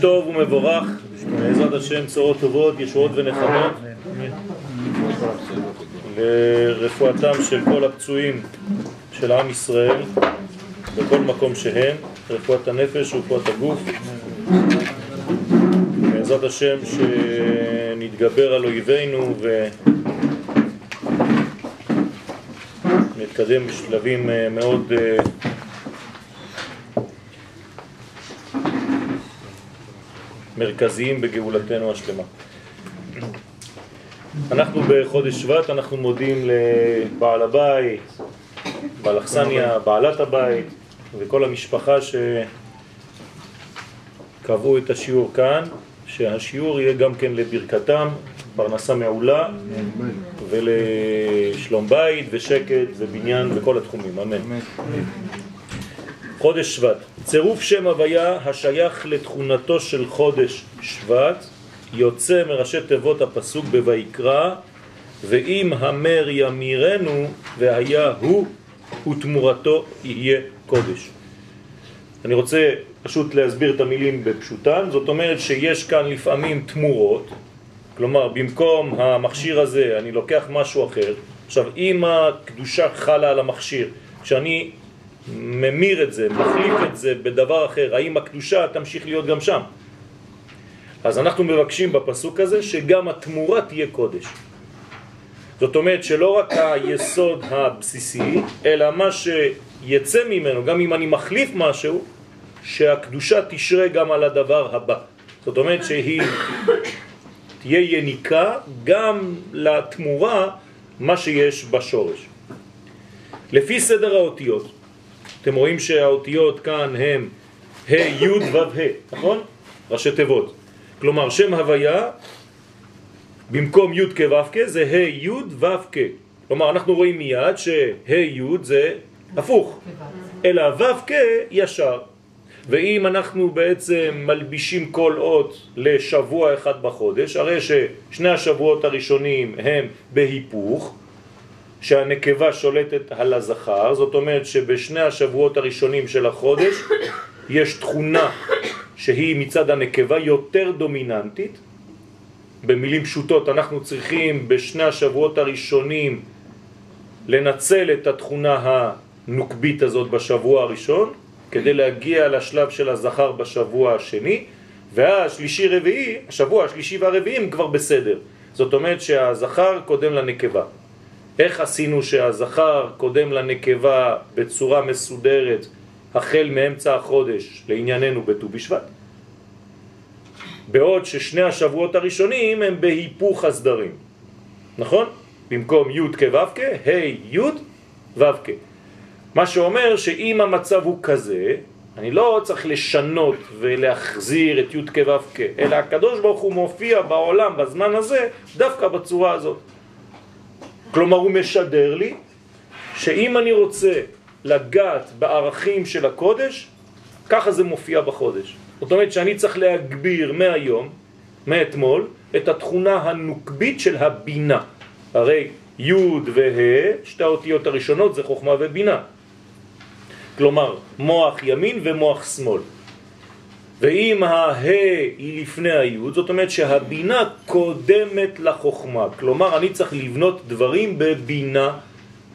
טוב ומבורך, בעזרת השם צורות טובות, ישועות ונחמות. לרפואתם של כל הפצועים של עם ישראל בכל מקום שהם, רפואת הנפש ורפואת הגוף. בעזרת השם שנתגבר על אויבינו ונתקדם בשלבים מאוד מרכזיים בגאולתנו השלמה. אנחנו בחודש שבט, אנחנו מודים לבעל הבית, בעל אכסניה, בעלת הבית וכל המשפחה שקבעו את השיעור כאן, שהשיעור יהיה גם כן לברכתם, פרנסה מעולה ולשלום בית ושקט ובניין וכל התחומים, אמן. חודש שבט, צירוף שם הוויה השייך לתכונתו של חודש שבט יוצא מראשי תיבות הפסוק בויקרא ואם המר ימירנו והיה הוא ותמורתו יהיה קודש. אני רוצה פשוט להסביר את המילים בפשוטן, זאת אומרת שיש כאן לפעמים תמורות, כלומר במקום המכשיר הזה אני לוקח משהו אחר, עכשיו אם הקדושה חלה על המכשיר, כשאני ממיר את זה, מחליף את זה בדבר אחר, האם הקדושה תמשיך להיות גם שם? אז אנחנו מבקשים בפסוק הזה שגם התמורה תהיה קודש. זאת אומרת שלא רק היסוד הבסיסי, אלא מה שיצא ממנו, גם אם אני מחליף משהו, שהקדושה תשרה גם על הדבר הבא. זאת אומרת שהיא תהיה יניקה גם לתמורה מה שיש בשורש. לפי סדר האותיות, אתם רואים שהאותיות כאן הם ה' י' ו' ה', נכון? ראשי תיבות. כלומר שם הוויה במקום י' כ' ו' כ' זה ה' י' ו' כ'. כלומר אנחנו רואים מיד שה' י' זה הפוך, אלא ו' כ' ישר. ואם אנחנו בעצם מלבישים כל אות לשבוע אחד בחודש, הרי ששני השבועות הראשונים הם בהיפוך, שהנקבה שולטת על הזכר, זאת אומרת שבשני השבועות הראשונים של החודש יש תכונה שהיא מצד הנקבה יותר דומיננטית. במילים פשוטות אנחנו צריכים בשני השבועות הראשונים לנצל את התכונה הנוקבית הזאת בשבוע הראשון כדי להגיע לשלב של הזכר בשבוע השני והשלישי רביעי, השבוע השלישי והרביעי הם כבר בסדר. זאת אומרת שהזכר קודם לנקבה. איך עשינו שהזכר קודם לנקבה בצורה מסודרת החל מאמצע החודש לענייננו בט"ו בשבט? בעוד ששני השבועות הראשונים הם בהיפוך הסדרים, נכון? במקום י' כ' ו' כ', ה' י' ו' כ'. מה שאומר שאם המצב הוא כזה, אני לא צריך לשנות ולהחזיר את י' כ' ו' כ', אלא הקדוש ברוך הוא מופיע בעולם בזמן הזה דווקא בצורה הזאת. כלומר הוא משדר לי שאם אני רוצה לגעת בערכים של הקודש, ככה זה מופיע בחודש. זאת אומרת שאני צריך להגביר מהיום, מאתמול, את התכונה הנוקבית של הבינה. הרי י' וה', שתי האותיות הראשונות זה חוכמה ובינה. כלומר, מוח ימין ומוח שמאל. ואם הה היא לפני היוד, זאת אומרת שהבינה קודמת לחוכמה. כלומר, אני צריך לבנות דברים בבינה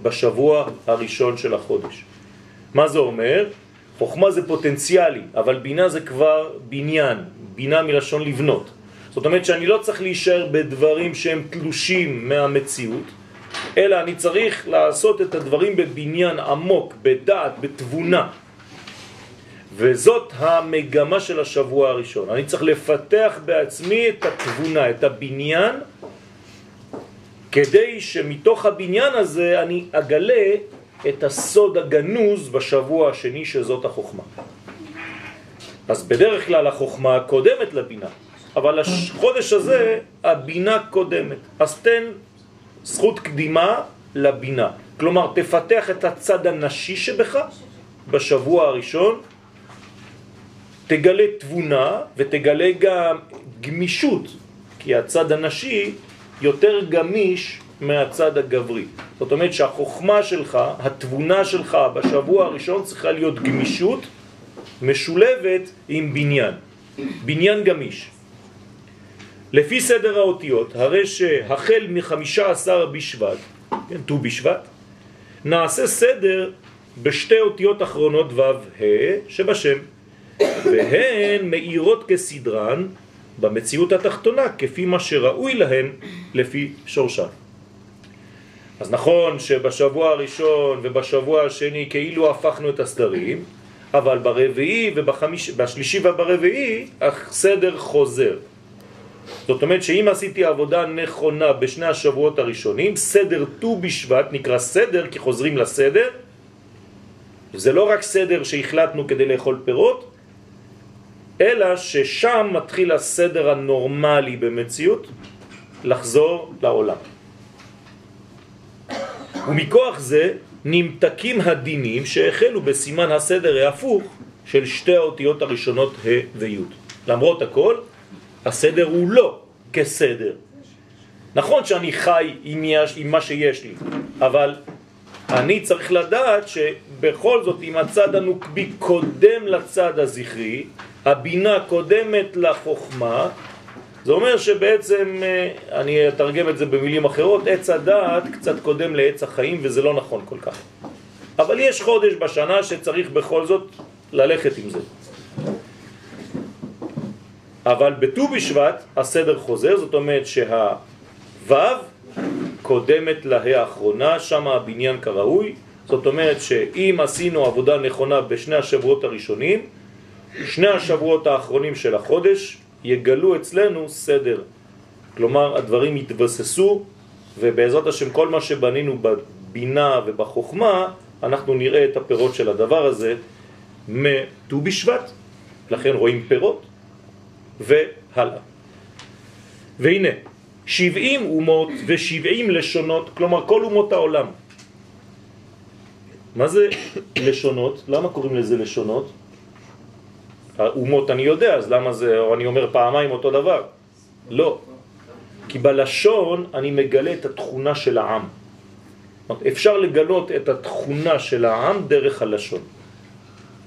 בשבוע הראשון של החודש. מה זה אומר? חוכמה זה פוטנציאלי, אבל בינה זה כבר בניין, בינה מלשון לבנות. זאת אומרת שאני לא צריך להישאר בדברים שהם תלושים מהמציאות, אלא אני צריך לעשות את הדברים בבניין עמוק, בדעת, בתבונה. וזאת המגמה של השבוע הראשון. אני צריך לפתח בעצמי את התבונה, את הבניין, כדי שמתוך הבניין הזה אני אגלה את הסוד הגנוז בשבוע השני שזאת החוכמה. אז בדרך כלל החוכמה קודמת לבינה, אבל החודש הזה הבינה קודמת. אז תן זכות קדימה לבינה. כלומר, תפתח את הצד הנשי שבך בשבוע הראשון, תגלה תבונה ותגלה גם גמישות, כי הצד הנשי יותר גמיש מהצד הגברי. זאת אומרת שהחוכמה שלך, התבונה שלך בשבוע הראשון צריכה להיות גמישות משולבת עם בניין. בניין גמיש. לפי סדר האותיות, הרי שהחל מחמישה עשר בשבט, כן, ט"ו בשבט, נעשה סדר בשתי אותיות אחרונות ו' ה' שבשם, והן מאירות כסדרן במציאות התחתונה כפי מה שראוי להן לפי שורשן. אז נכון שבשבוע הראשון ובשבוע השני כאילו הפכנו את הסדרים, אבל ברביעי ובשלישי וברביעי הסדר חוזר. זאת אומרת שאם עשיתי עבודה נכונה בשני השבועות הראשונים, סדר ט"ו בשבט נקרא סדר כי חוזרים לסדר. זה לא רק סדר שהחלטנו כדי לאכול פירות, אלא ששם מתחיל הסדר הנורמלי במציאות לחזור לעולם. ומכוח זה נמתקים הדינים שהחלו בסימן הסדר ההפוך של שתי האותיות הראשונות ה' וי'. למרות הכל, הסדר הוא לא כסדר. נכון שאני חי עם, יש, עם מה שיש לי, אבל אני צריך לדעת שבכל זאת אם הצד הנוקבי קודם לצד הזכרי, הבינה קודמת לחוכמה, זה אומר שבעצם, אה, אני אתרגם את זה במילים אחרות, עץ הדעת קצת קודם לעץ החיים וזה לא נכון כל כך. אבל יש חודש בשנה שצריך בכל זאת ללכת עם זה. אבל בט"ו בשבט הסדר חוזר, זאת אומרת שהו' קודמת לה האחרונה, שם הבניין כראוי, זאת אומרת שאם עשינו עבודה נכונה בשני השבועות הראשונים, שני השבועות האחרונים של החודש יגלו אצלנו סדר. כלומר, הדברים יתבססו, ובעזרת השם כל מה שבנינו בבינה ובחוכמה, אנחנו נראה את הפירות של הדבר הזה מט"ו בשבט, לכן רואים פירות, והלאה. והנה, שבעים אומות ושבעים לשונות, כלומר כל אומות העולם. מה זה לשונות? למה קוראים לזה לשונות? האומות אני יודע, אז למה זה, או אני אומר פעמיים אותו דבר? לא. כי בלשון אני מגלה את התכונה של העם. אפשר לגלות את התכונה של העם דרך הלשון.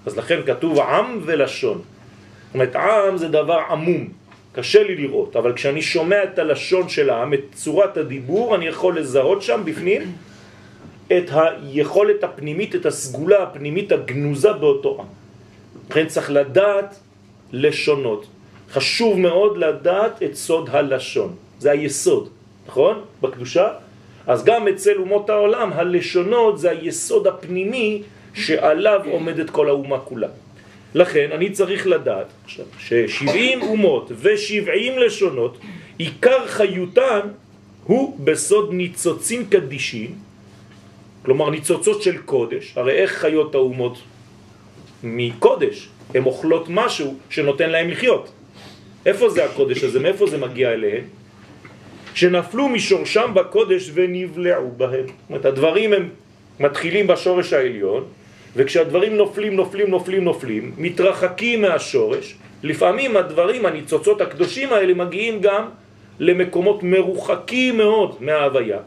אז לכן כתוב עם ולשון. זאת אומרת, עם זה דבר עמום, קשה לי לראות, אבל כשאני שומע את הלשון של העם, את צורת הדיבור, אני יכול לזהות שם בפנים את היכולת הפנימית, את הסגולה הפנימית הגנוזה באותו עם. לכן צריך לדעת לשונות. חשוב מאוד לדעת את סוד הלשון. זה היסוד, נכון? בקדושה. אז גם אצל אומות העולם הלשונות זה היסוד הפנימי שעליו עומדת כל האומה כולה. לכן אני צריך לדעת עכשיו ש-70 אומות ו-70 לשונות, עיקר חיותן הוא בסוד ניצוצים קדישים, כלומר ניצוצות של קודש, הרי איך חיות האומות מקודש, הן אוכלות משהו שנותן להם לחיות. איפה זה הקודש הזה? מאיפה זה מגיע אליהם? שנפלו משורשם בקודש ונבלעו בהם. זאת אומרת, הדברים הם מתחילים בשורש העליון, וכשהדברים נופלים, נופלים, נופלים, נופלים, מתרחקים מהשורש, לפעמים הדברים, הניצוצות הקדושים האלה, מגיעים גם למקומות מרוחקים מאוד מההוויה,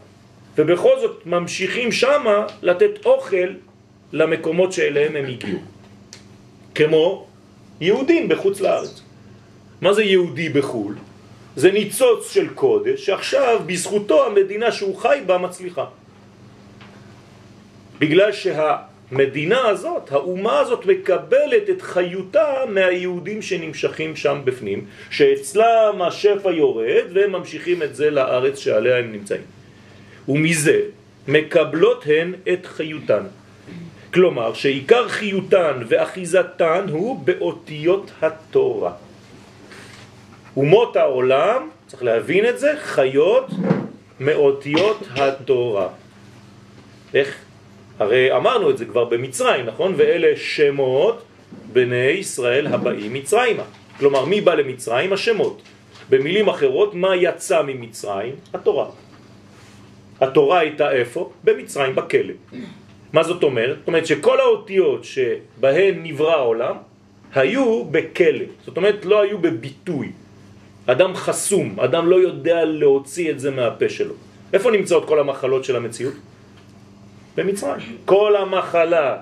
ובכל זאת ממשיכים שמה לתת אוכל למקומות שאליהם הם הגיעו. כמו יהודים בחוץ לארץ. מה זה יהודי בחו"ל? זה ניצוץ של קודש שעכשיו בזכותו המדינה שהוא חי בה מצליחה. בגלל שהמדינה הזאת, האומה הזאת מקבלת את חיותה מהיהודים שנמשכים שם בפנים, שאצלם השפע יורד והם ממשיכים את זה לארץ שעליה הם נמצאים. ומזה מקבלות הן את חיותן. כלומר שעיקר חיותן ואחיזתן הוא באותיות התורה. אומות העולם, צריך להבין את זה, חיות מאותיות התורה. איך? הרי אמרנו את זה כבר במצרים, נכון? ואלה שמות בני ישראל הבאים מצרימה. כלומר, מי בא למצרים? השמות. במילים אחרות, מה יצא ממצרים? התורה. התורה הייתה איפה? במצרים, בכלא. מה זאת אומרת? זאת אומרת שכל האותיות שבהן נברא העולם היו בכלא, זאת אומרת לא היו בביטוי. אדם חסום, אדם לא יודע להוציא את זה מהפה שלו. איפה נמצאות כל המחלות של המציאות? במצרים. כל המחלה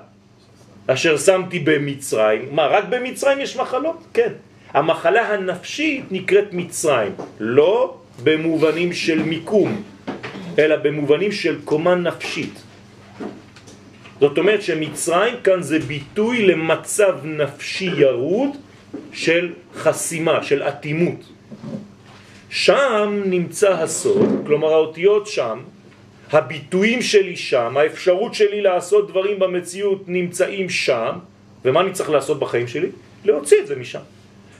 אשר שמתי במצרים, מה, רק במצרים יש מחלות? כן. המחלה הנפשית נקראת מצרים, לא במובנים של מיקום, אלא במובנים של קומה נפשית. זאת אומרת שמצרים כאן זה ביטוי למצב נפשי ירוד של חסימה, של אטימות. שם נמצא הסוד, כלומר האותיות שם, הביטויים שלי שם, האפשרות שלי לעשות דברים במציאות נמצאים שם, ומה אני צריך לעשות בחיים שלי? להוציא את זה משם.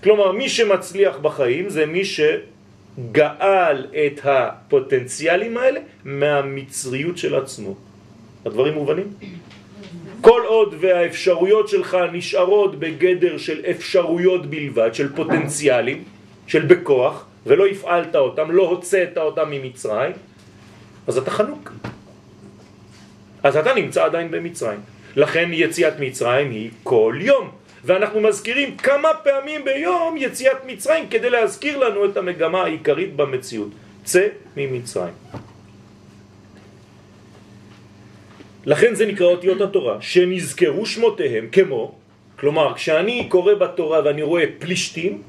כלומר, מי שמצליח בחיים זה מי שגאל את הפוטנציאלים האלה מהמצריות של עצמו. הדברים מובנים? כל עוד והאפשרויות שלך נשארות בגדר של אפשרויות בלבד, של פוטנציאלים, של בכוח, ולא הפעלת אותם, לא הוצאת אותם ממצרים, אז אתה חנוק. אז אתה נמצא עדיין במצרים. לכן יציאת מצרים היא כל יום. ואנחנו מזכירים כמה פעמים ביום יציאת מצרים כדי להזכיר לנו את המגמה העיקרית במציאות. צא ממצרים. לכן זה נקרא אותיות התורה, שנזכרו שמותיהם כמו, כלומר כשאני קורא בתורה ואני רואה פלישתים,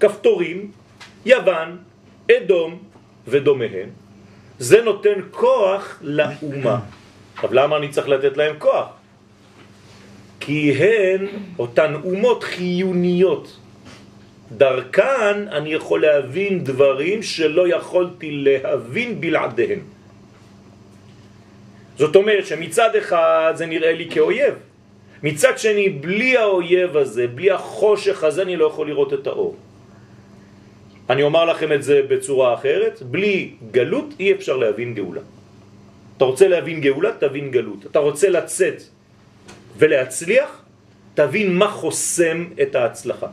כפתורים, יוון, אדום ודומיהם, זה נותן כוח לאומה. עכשיו למה אני צריך לתת להם כוח? כי הן אותן אומות חיוניות. דרכן אני יכול להבין דברים שלא יכולתי להבין בלעדיהם. זאת אומרת שמצד אחד זה נראה לי כאויב, מצד שני בלי האויב הזה, בלי החושך הזה אני לא יכול לראות את האור. אני אומר לכם את זה בצורה אחרת, בלי גלות אי אפשר להבין גאולה. אתה רוצה להבין גאולה, תבין גלות. אתה רוצה לצאת ולהצליח, תבין מה חוסם את ההצלחה.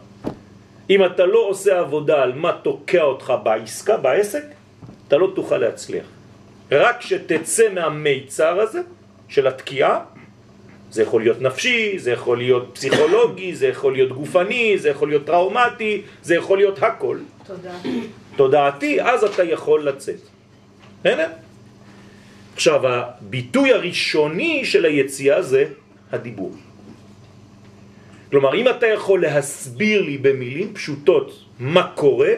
אם אתה לא עושה עבודה על מה תוקע אותך בעסקה, בעסק, אתה לא תוכל להצליח. רק שתצא מהמיצר הזה של התקיעה, זה יכול להיות נפשי, זה יכול להיות פסיכולוגי, זה יכול להיות גופני, זה יכול להיות טראומטי, זה יכול להיות הכל. תודעתי. תודעתי, אז אתה יכול לצאת. הנה. עכשיו, הביטוי הראשוני של היציאה זה הדיבור. כלומר, אם אתה יכול להסביר לי במילים פשוטות מה קורה,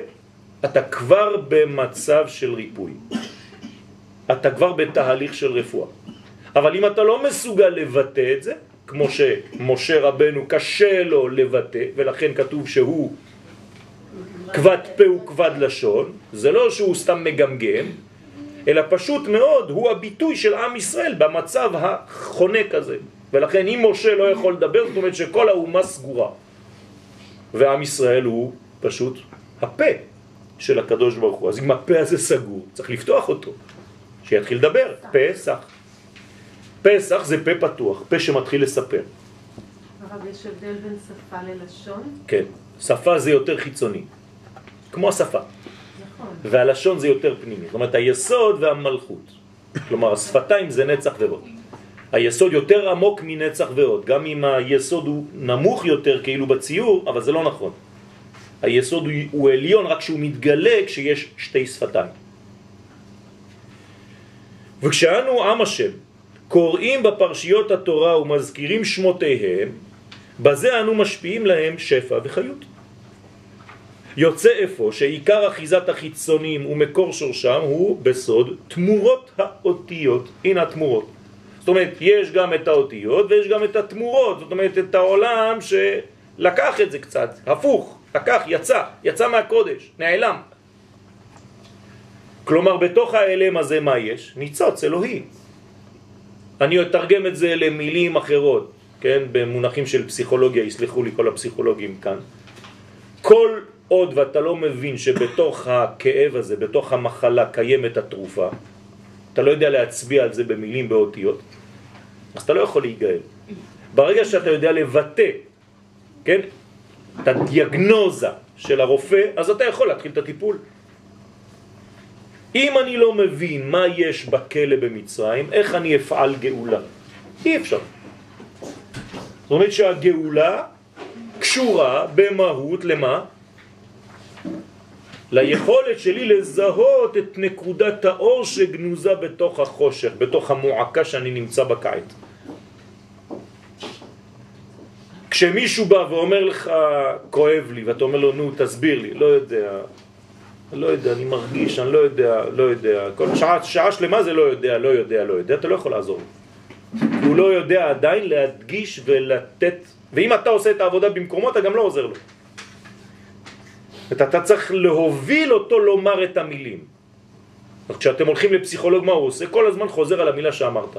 אתה כבר במצב של ריפוי. אתה כבר בתהליך של רפואה. אבל אם אתה לא מסוגל לבטא את זה, כמו שמשה רבנו קשה לו לבטא, ולכן כתוב שהוא כבד פה וכבד לשון, זה לא שהוא סתם מגמגם, אלא פשוט מאוד הוא הביטוי של עם ישראל במצב החונק הזה. ולכן אם משה לא יכול לדבר, זאת אומרת שכל האומה סגורה. ועם ישראל הוא פשוט הפה של הקדוש ברוך הוא. אז אם הפה הזה סגור, צריך לפתוח אותו, שיתחיל לדבר, פסח. פסח זה פה פתוח, פה שמתחיל לספר. הרב, יש הבדל בין שפה ללשון? כן, שפה זה יותר חיצוני, כמו השפה. נכון. והלשון זה יותר פנימי, זאת אומרת היסוד והמלכות. כלומר השפתיים זה נצח ועוד. היסוד יותר עמוק מנצח ועוד, גם אם היסוד הוא נמוך יותר כאילו בציור, אבל זה לא נכון. היסוד הוא, הוא עליון רק שהוא מתגלה כשיש שתי שפתיים. וכשאנו עם השם קוראים בפרשיות התורה ומזכירים שמותיהם, בזה אנו משפיעים להם שפע וחיות. יוצא איפה שעיקר אחיזת החיצונים ומקור שורשם הוא בסוד תמורות האותיות. הנה התמורות. זאת אומרת, יש גם את האותיות ויש גם את התמורות, זאת אומרת, את העולם שלקח את זה קצת, הפוך, לקח, יצא, יצא מהקודש, נעלם. כלומר, בתוך האלם הזה מה יש? ניצוץ אלוהי. אני אתרגם את זה למילים אחרות, כן, במונחים של פסיכולוגיה, יסלחו לי כל הפסיכולוגים כאן. כל עוד ואתה לא מבין שבתוך הכאב הזה, בתוך המחלה קיימת התרופה, אתה לא יודע להצביע על זה במילים, באותיות, אז אתה לא יכול להיגאל. ברגע שאתה יודע לבטא, כן, את הדיאגנוזה של הרופא, אז אתה יכול להתחיל את הטיפול. אם אני לא מבין מה יש בכלא במצרים, איך אני אפעל גאולה? אי אפשר. זאת אומרת שהגאולה קשורה במהות למה? ליכולת שלי לזהות את נקודת האור שגנוזה בתוך החושך, בתוך המועקה שאני נמצא בקיץ. כשמישהו בא ואומר לך, כואב לי, ואתה אומר לו, נו, תסביר לי, לא יודע, לא יודע, אני מרגיש, אני לא יודע, לא יודע, כל שעה, שעה שלמה זה לא יודע, לא יודע, לא יודע, אתה לא יכול לעזור. הוא לא יודע עדיין להדגיש ולתת, ואם אתה עושה את העבודה במקומו, אתה גם לא עוזר לו. אתה צריך להוביל אותו לומר את המילים. כשאתם הולכים לפסיכולוג, מה הוא עושה? כל הזמן חוזר על המילה שאמרת.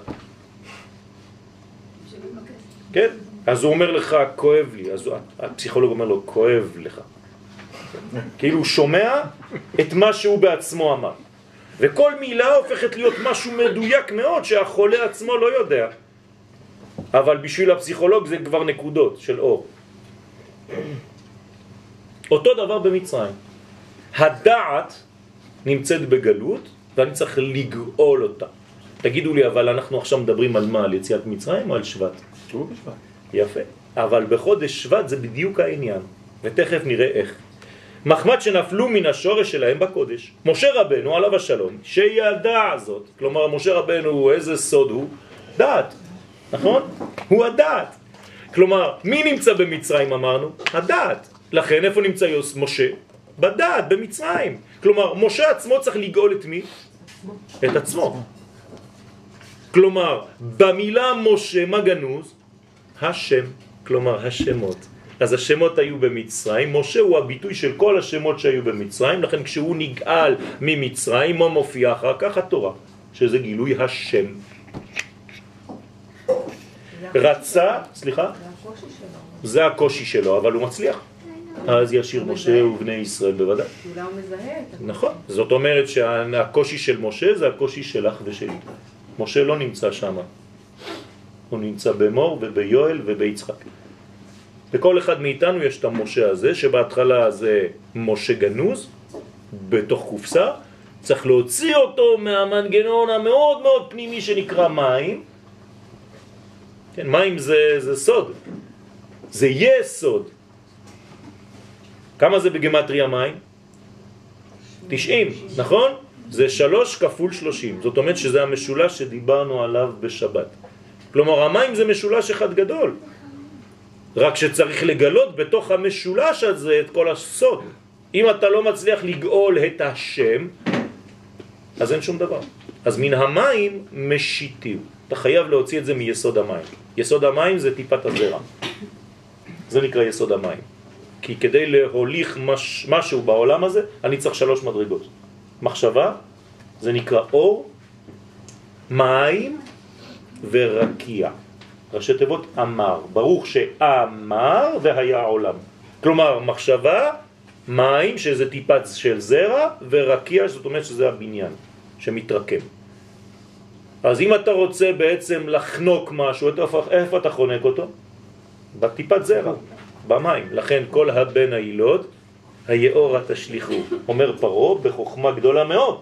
כן? אז הוא אומר לך, כואב לי. אז הפסיכולוג אומר לו, כואב לך. כאילו הוא שומע את מה שהוא בעצמו אמר. וכל מילה הופכת להיות משהו מדויק מאוד שהחולה עצמו לא יודע. אבל בשביל הפסיכולוג זה כבר נקודות של אור. אותו דבר במצרים. הדעת נמצאת בגלות ואני צריך לגאול אותה. תגידו לי, אבל אנחנו עכשיו מדברים על מה? על יציאת מצרים או על שבט? שבט. יפה. אבל בחודש שבט זה בדיוק העניין, ותכף נראה איך. מחמד שנפלו מן השורש שלהם בקודש. משה רבנו, עליו השלום, שידע זאת, כלומר משה רבנו, איזה סוד הוא? דעת, נכון? הוא הדעת. כלומר, מי נמצא במצרים אמרנו? הדעת. לכן איפה נמצא יוס משה? בדעת, במצרים. כלומר, משה עצמו צריך לגאול את מי? את עצמו. כלומר, במילה משה מה גנוז? השם, כלומר השמות. אז השמות היו במצרים, משה הוא הביטוי של כל השמות שהיו במצרים, לכן כשהוא נגאל ממצרים, מה מופיע אחר כך? התורה, שזה גילוי השם. רצה, סליחה? זה הקושי שלו, אבל הוא מצליח. אז ישיר משה ובני ישראל בוודאי. אולי הוא מזהה נכון, זאת אומרת שהקושי של משה זה הקושי שלך ושלי. משה לא נמצא שם, הוא נמצא במור וביואל וביצחק. לכל אחד מאיתנו יש את המשה הזה, שבהתחלה זה משה גנוז, בתוך קופסה, צריך להוציא אותו מהמנגנון המאוד מאוד פנימי שנקרא מים. כן, מים זה, זה סוד, זה יסוד. כמה זה בגמטריה מים? 90, נכון? זה 3 כפול 30, זאת אומרת שזה המשולש שדיברנו עליו בשבת. כלומר המים זה משולש אחד גדול, רק שצריך לגלות בתוך המשולש הזה את כל הסוד. אם אתה לא מצליח לגאול את השם, אז אין שום דבר. אז מן המים משיתים. אתה חייב להוציא את זה מיסוד המים. יסוד המים זה טיפת הזרע. זה נקרא יסוד המים. כי כדי להוליך מש, משהו בעולם הזה, אני צריך שלוש מדרגות. מחשבה, זה נקרא אור, מים ורקיע. ראשי תיבות אמר, ברוך שאמר והיה עולם. כלומר, מחשבה, מים, שזה טיפת של זרע, ורקיע, זאת אומרת שזה הבניין שמתרקם. אז אם אתה רוצה בעצם לחנוק משהו, איפה, איפה אתה חונק אותו? בטיפת זרע, במים. לכן כל הבן הילוד, היאורה תשליחו. אומר פרו בחוכמה גדולה מאוד.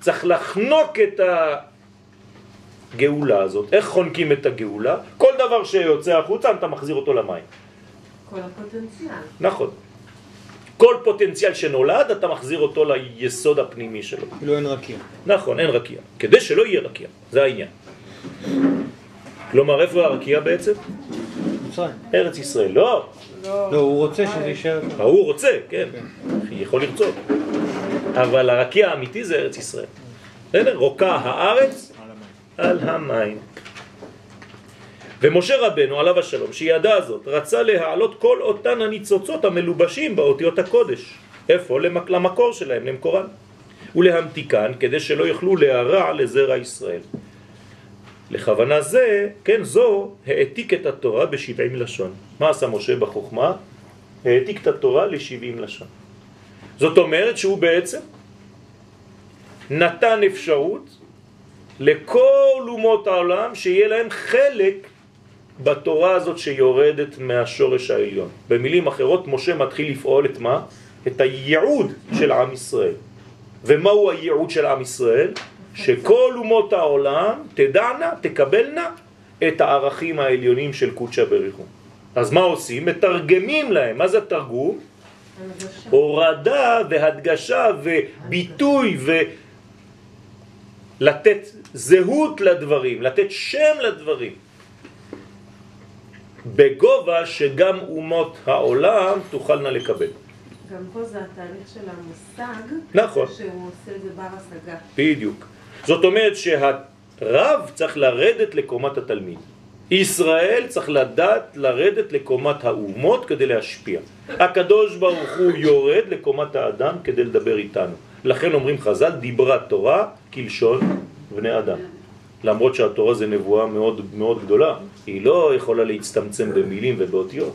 צריך לחנוק את הגאולה הזאת. איך חונקים את הגאולה? כל דבר שיוצא החוצה אתה מחזיר אותו למים. כל הפוטנציאל. נכון. כל פוטנציאל שנולד אתה מחזיר אותו ליסוד הפנימי שלו. כאילו אין רקיע. נכון, אין רקיע. כדי שלא יהיה רקיע, זה העניין. כלומר, איפה הרקיע בעצם? מצרים. ארץ ישראל. לא, לא, הוא רוצה שזה יישאר. ההוא רוצה, כן, יכול לרצות. אבל הרקיע האמיתי זה ארץ ישראל. בסדר? רוקה הארץ על המים. ומשה רבנו, עליו השלום, שידע זאת, רצה להעלות כל אותן הניצוצות המלובשים באותיות הקודש. איפה? למק... למקור שלהם, למקורן. ולהמתיקן, כדי שלא יוכלו להרע לזרע ישראל. לכוונה זה, כן, זו, העתיק את התורה בשבעים לשון. מה עשה משה בחוכמה? העתיק את התורה לשבעים לשון. זאת אומרת שהוא בעצם נתן אפשרות לכל אומות העולם שיהיה להם חלק בתורה הזאת שיורדת מהשורש העליון. במילים אחרות, משה מתחיל לפעול את מה? את הייעוד של עם ישראל. ומהו הייעוד של עם ישראל? שכל אומות העולם תדענה, תקבלנה את הערכים העליונים של קודשא בריחו. אז מה עושים? מתרגמים להם. מה זה תרגום? הורדה והדגשה וביטוי ולתת זהות לדברים, לתת שם לדברים. בגובה שגם אומות העולם תוכלנה לקבל. גם פה זה התהליך של המושג. נכון. שהוא עושה את זה בר השגה. בדיוק. זאת אומרת שהרב צריך לרדת לקומת התלמיד. ישראל צריך לדעת לרדת לקומת האומות כדי להשפיע. הקדוש ברוך הוא יורד לקומת האדם כדי לדבר איתנו. לכן אומרים חז"ל, דיברה תורה כלשון בני אדם. למרות שהתורה זה נבואה מאוד מאוד גדולה, היא לא יכולה להצטמצם במילים ובאותיות.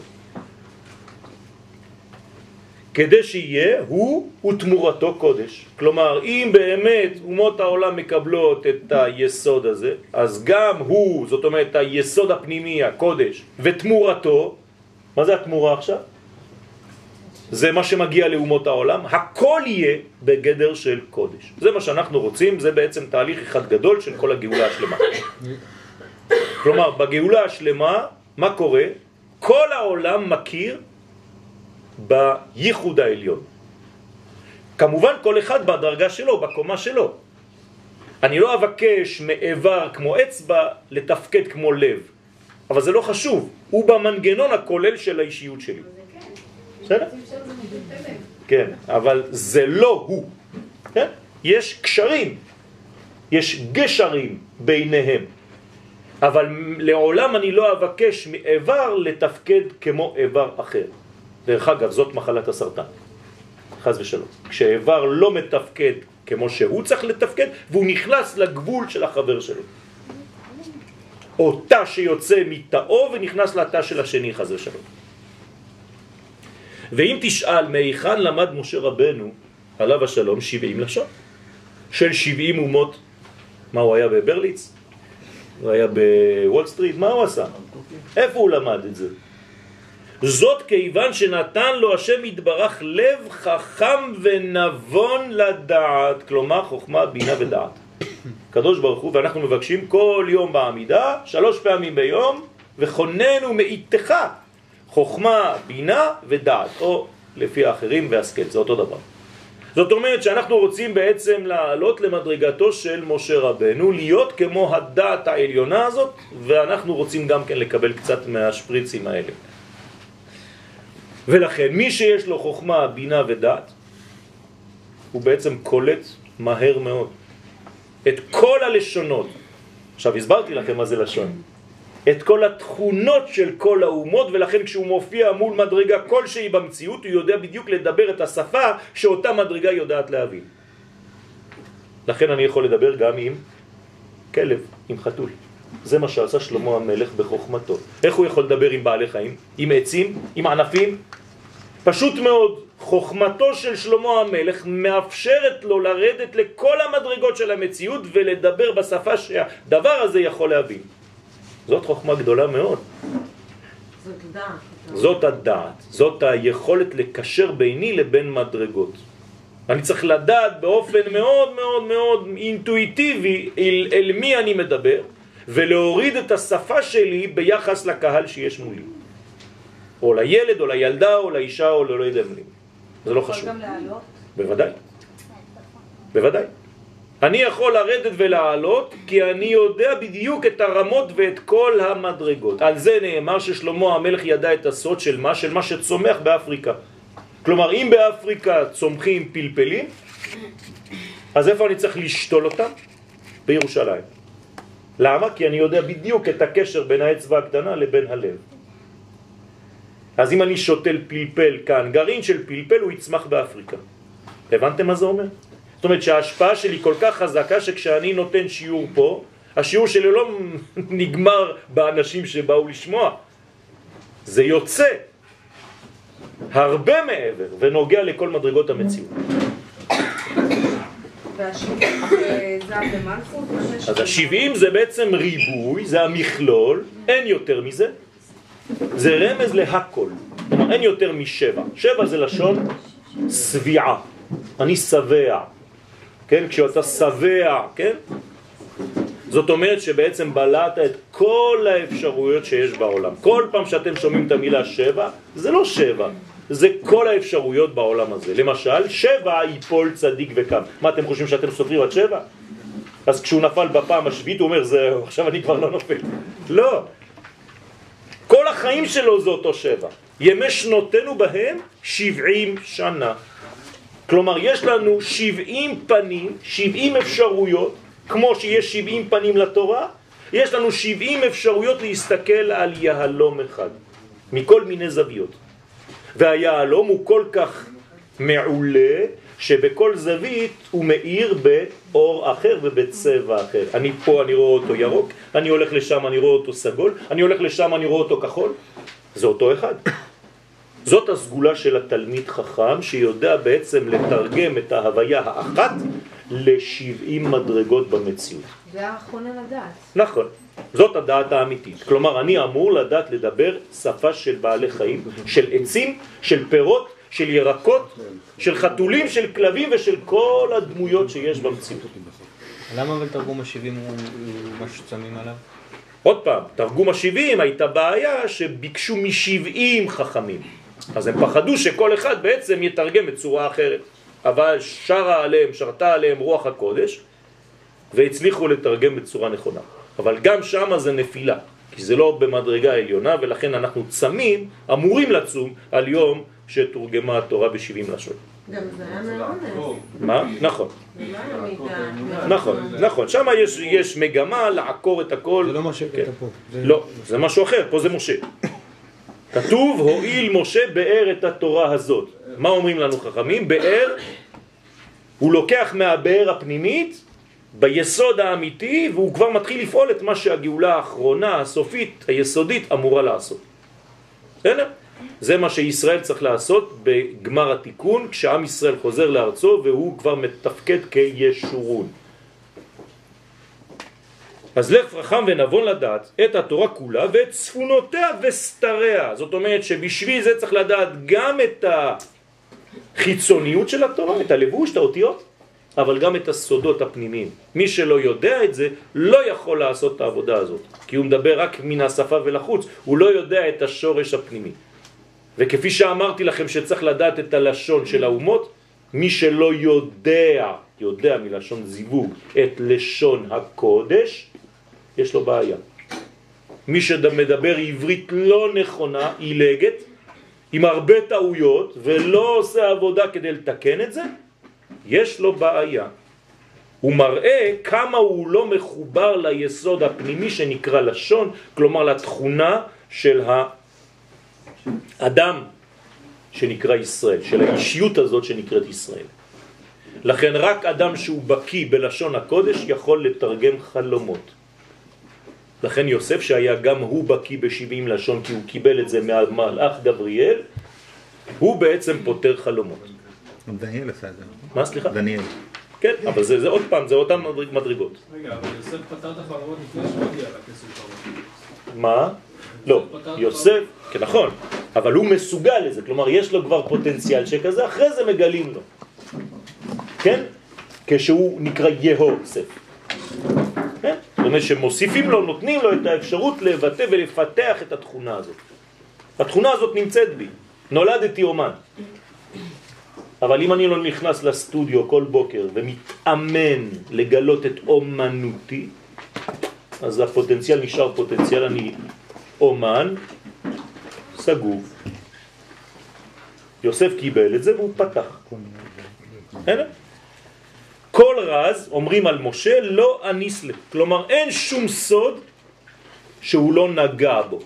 כדי שיהיה הוא ותמורתו קודש. כלומר, אם באמת אומות העולם מקבלות את היסוד הזה, אז גם הוא, זאת אומרת היסוד הפנימי, הקודש, ותמורתו, מה זה התמורה עכשיו? זה מה שמגיע לאומות העולם, הכל יהיה בגדר של קודש. זה מה שאנחנו רוצים, זה בעצם תהליך אחד גדול של כל הגאולה השלמה. כלומר, בגאולה השלמה, מה קורה? כל העולם מכיר בייחוד העליון. כמובן כל אחד בדרגה שלו, בקומה שלו. אני לא אבקש מאיבר כמו אצבע לתפקד כמו לב, אבל זה לא חשוב, הוא במנגנון הכולל של האישיות שלי. בסדר? כן, אבל זה לא הוא. כן? יש קשרים, יש גשרים ביניהם, אבל לעולם אני לא אבקש מאיבר לתפקד כמו איבר אחר. דרך אגב, זאת מחלת הסרטן, חז ושלום. כשאיבר לא מתפקד כמו שהוא צריך לתפקד, והוא נכנס לגבול של החבר שלו. או תא שיוצא מתאו ונכנס לתא של השני, חז ושלום. ואם תשאל מהיכן למד משה רבנו, עליו השלום, 70 לשון, של 70 אומות, מה הוא היה בברליץ? הוא היה בוול סטריט, מה הוא עשה? איפה הוא למד את זה? זאת כיוון שנתן לו השם יתברך לב חכם ונבון לדעת, כלומר חוכמה, בינה ודעת. קדוש ברוך הוא, ואנחנו מבקשים כל יום בעמידה, שלוש פעמים ביום, וכוננו מאיתך חוכמה, בינה ודעת, או לפי האחרים והשכל, זה אותו דבר. זאת אומרת שאנחנו רוצים בעצם לעלות למדרגתו של משה רבנו, להיות כמו הדעת העליונה הזאת, ואנחנו רוצים גם כן לקבל קצת מהשפריצים האלה. ולכן מי שיש לו חוכמה, בינה ודעת, הוא בעצם קולט מהר מאוד את כל הלשונות. עכשיו הסברתי לכם מה זה לשון. את כל התכונות של כל האומות, ולכן כשהוא מופיע מול מדרגה כלשהי במציאות, הוא יודע בדיוק לדבר את השפה שאותה מדרגה יודעת להבין. לכן אני יכול לדבר גם עם כלב, עם חתול. זה מה שעשה שלמה המלך בחוכמתו. איך הוא יכול לדבר עם בעלי חיים? עם עצים? עם ענפים? פשוט מאוד, חוכמתו של שלמה המלך מאפשרת לו לרדת לכל המדרגות של המציאות ולדבר בשפה שהדבר הזה יכול להבין. זאת חוכמה גדולה מאוד. זאת דעת. זאת הדעת, זאת היכולת לקשר ביני לבין מדרגות. אני צריך לדעת באופן מאוד מאוד מאוד אינטואיטיבי אל, אל מי אני מדבר ולהוריד את השפה שלי ביחס לקהל שיש מולי. או לילד, או לילדה, או לאישה, או לא יודע מי. זה לא חשוב. יכול גם לעלות? בוודאי. בוודאי. אני יכול לרדת ולעלות כי אני יודע בדיוק את הרמות ואת כל המדרגות. על זה נאמר ששלמה המלך ידע את הסוד של מה? של מה שצומח באפריקה. כלומר, אם באפריקה צומחים פלפלים, אז איפה אני צריך לשתול אותם? בירושלים. למה? כי אני יודע בדיוק את הקשר בין האצבע הקטנה לבין הלב. אז אם אני שותל פלפל כאן, גרעין של פלפל הוא יצמח באפריקה. הבנתם מה זה אומר? זאת אומרת שההשפעה שלי כל כך חזקה שכשאני נותן שיעור פה, השיעור שלי לא נגמר באנשים שבאו לשמוע, זה יוצא הרבה מעבר ונוגע לכל מדרגות המציאות. אז השבעים זה בעצם ריבוי, זה המכלול, אין יותר מזה, זה רמז להכל, כלומר אין יותר משבע, שבע זה לשון סביעה, אני שבע, כן? כשאתה שבע, כן? זאת אומרת שבעצם בלעת את כל האפשרויות שיש בעולם. כל פעם שאתם שומעים את המילה שבע, זה לא שבע, זה כל האפשרויות בעולם הזה. למשל, שבע ייפול צדיק וקם. מה אתם חושבים שאתם סופרים עד שבע? אז כשהוא נפל בפעם השביעית הוא אומר, זהו, עכשיו אני כבר לא נופל. לא. כל החיים שלו זה אותו שבע. ימי שנותינו בהם שבעים שנה. כלומר, יש לנו שבעים פנים, שבעים אפשרויות, כמו שיש שבעים פנים לתורה, יש לנו שבעים אפשרויות להסתכל על יהלום אחד, מכל מיני זוויות. והיהלום הוא כל כך מעולה, שבכל זווית הוא מאיר באור אחר ובצבע אחר. אני פה, אני רואה אותו ירוק, אני הולך לשם, אני רואה אותו סגול, אני הולך לשם, אני רואה אותו כחול. זה אותו אחד. זאת הסגולה של התלמיד חכם שיודע בעצם לתרגם את ההוויה האחת ל-70 מדרגות במציאות. זה האחרון על הדעת. נכון, זאת הדעת האמיתית. כלומר, אני אמור לדעת לדבר שפה של בעלי חיים, של עצים, של פירות, של ירקות, של חתולים, של כלבים ושל כל הדמויות שיש במציאות. למה אבל תרגום השבעים הוא הוא מה שצמים עליו? עוד פעם, תרגום השבעים הייתה בעיה שביקשו משבעים חכמים. אז הם פחדו שכל אחד בעצם יתרגם בצורה אחרת. אבל שרה עליהם, שרתה עליהם רוח הקודש, והצליחו לתרגם בצורה נכונה. אבל גם שם זה נפילה, כי זה לא במדרגה העליונה, ולכן אנחנו צמים, אמורים לצום, על יום שתורגמה התורה ב-70 לשון. גם זה היה מהאונס. מה? נכון, לא. נכון, נכון. שם יש, יש מגמה לעקור את הכל. זה לא מה כן. שכתב פה. לא, זה משהו אחר, פה זה משה. כתוב, הועיל משה באר את התורה הזאת. מה אומרים לנו חכמים? באר, הוא לוקח מהבאר הפנימית, ביסוד האמיתי, והוא כבר מתחיל לפעול את מה שהגאולה האחרונה, הסופית, היסודית, אמורה לעשות. בסדר? זה מה שישראל צריך לעשות בגמר התיקון, כשעם ישראל חוזר לארצו והוא כבר מתפקד כישורון. אז לך חכם ונבון לדעת את התורה כולה ואת צפונותיה וסתריה. זאת אומרת שבשביל זה צריך לדעת גם את החיצוניות של התורה, את הלבוש, את האותיות, אבל גם את הסודות הפנימיים. מי שלא יודע את זה לא יכול לעשות את העבודה הזאת, כי הוא מדבר רק מן השפה ולחוץ, הוא לא יודע את השורש הפנימי. וכפי שאמרתי לכם שצריך לדעת את הלשון של האומות, מי שלא יודע, יודע מלשון זיווג, את לשון הקודש, יש לו בעיה. מי שמדבר עברית לא נכונה, עילגת, עם הרבה טעויות, ולא עושה עבודה כדי לתקן את זה, יש לו בעיה. הוא מראה כמה הוא לא מחובר ליסוד הפנימי שנקרא לשון, כלומר לתכונה של האדם שנקרא ישראל, של האישיות הזאת שנקראת ישראל. לכן רק אדם שהוא בקי בלשון הקודש יכול לתרגם חלומות. לכן יוסף שהיה גם הוא בקי בשבעים לשון כי הוא קיבל את זה מהמלאך גבריאל, הוא בעצם פותר חלומות. דניאל עשה את זה. מה סליחה? דניאל. כן, אבל זה, זה עוד פעם, זה אותן מדרג- מדרגות. רגע, אבל יוסף פתר את החלומות לפני שהוא הגיע לכסף חלומות. מה? לא, יוסף, כן נכון, אבל הוא מסוגל לזה, כלומר יש לו כבר פוטנציאל שכזה, אחרי זה מגלים לו, כן? כשהוא נקרא יהוסף. כן? זאת אומרת שמוסיפים לו, נותנים לו את האפשרות לבטא ולפתח את התכונה הזאת. התכונה הזאת נמצאת בי, נולדתי אומן. אבל אם אני לא נכנס לסטודיו כל בוקר ומתאמן לגלות את אומנותי, אז הפוטנציאל נשאר פוטנציאל, אני אומן סגור. יוסף קיבל את זה והוא פתח. הנה. כל רז, אומרים על משה, לא אניס לה. כלומר, אין שום סוד שהוא לא נגע בו.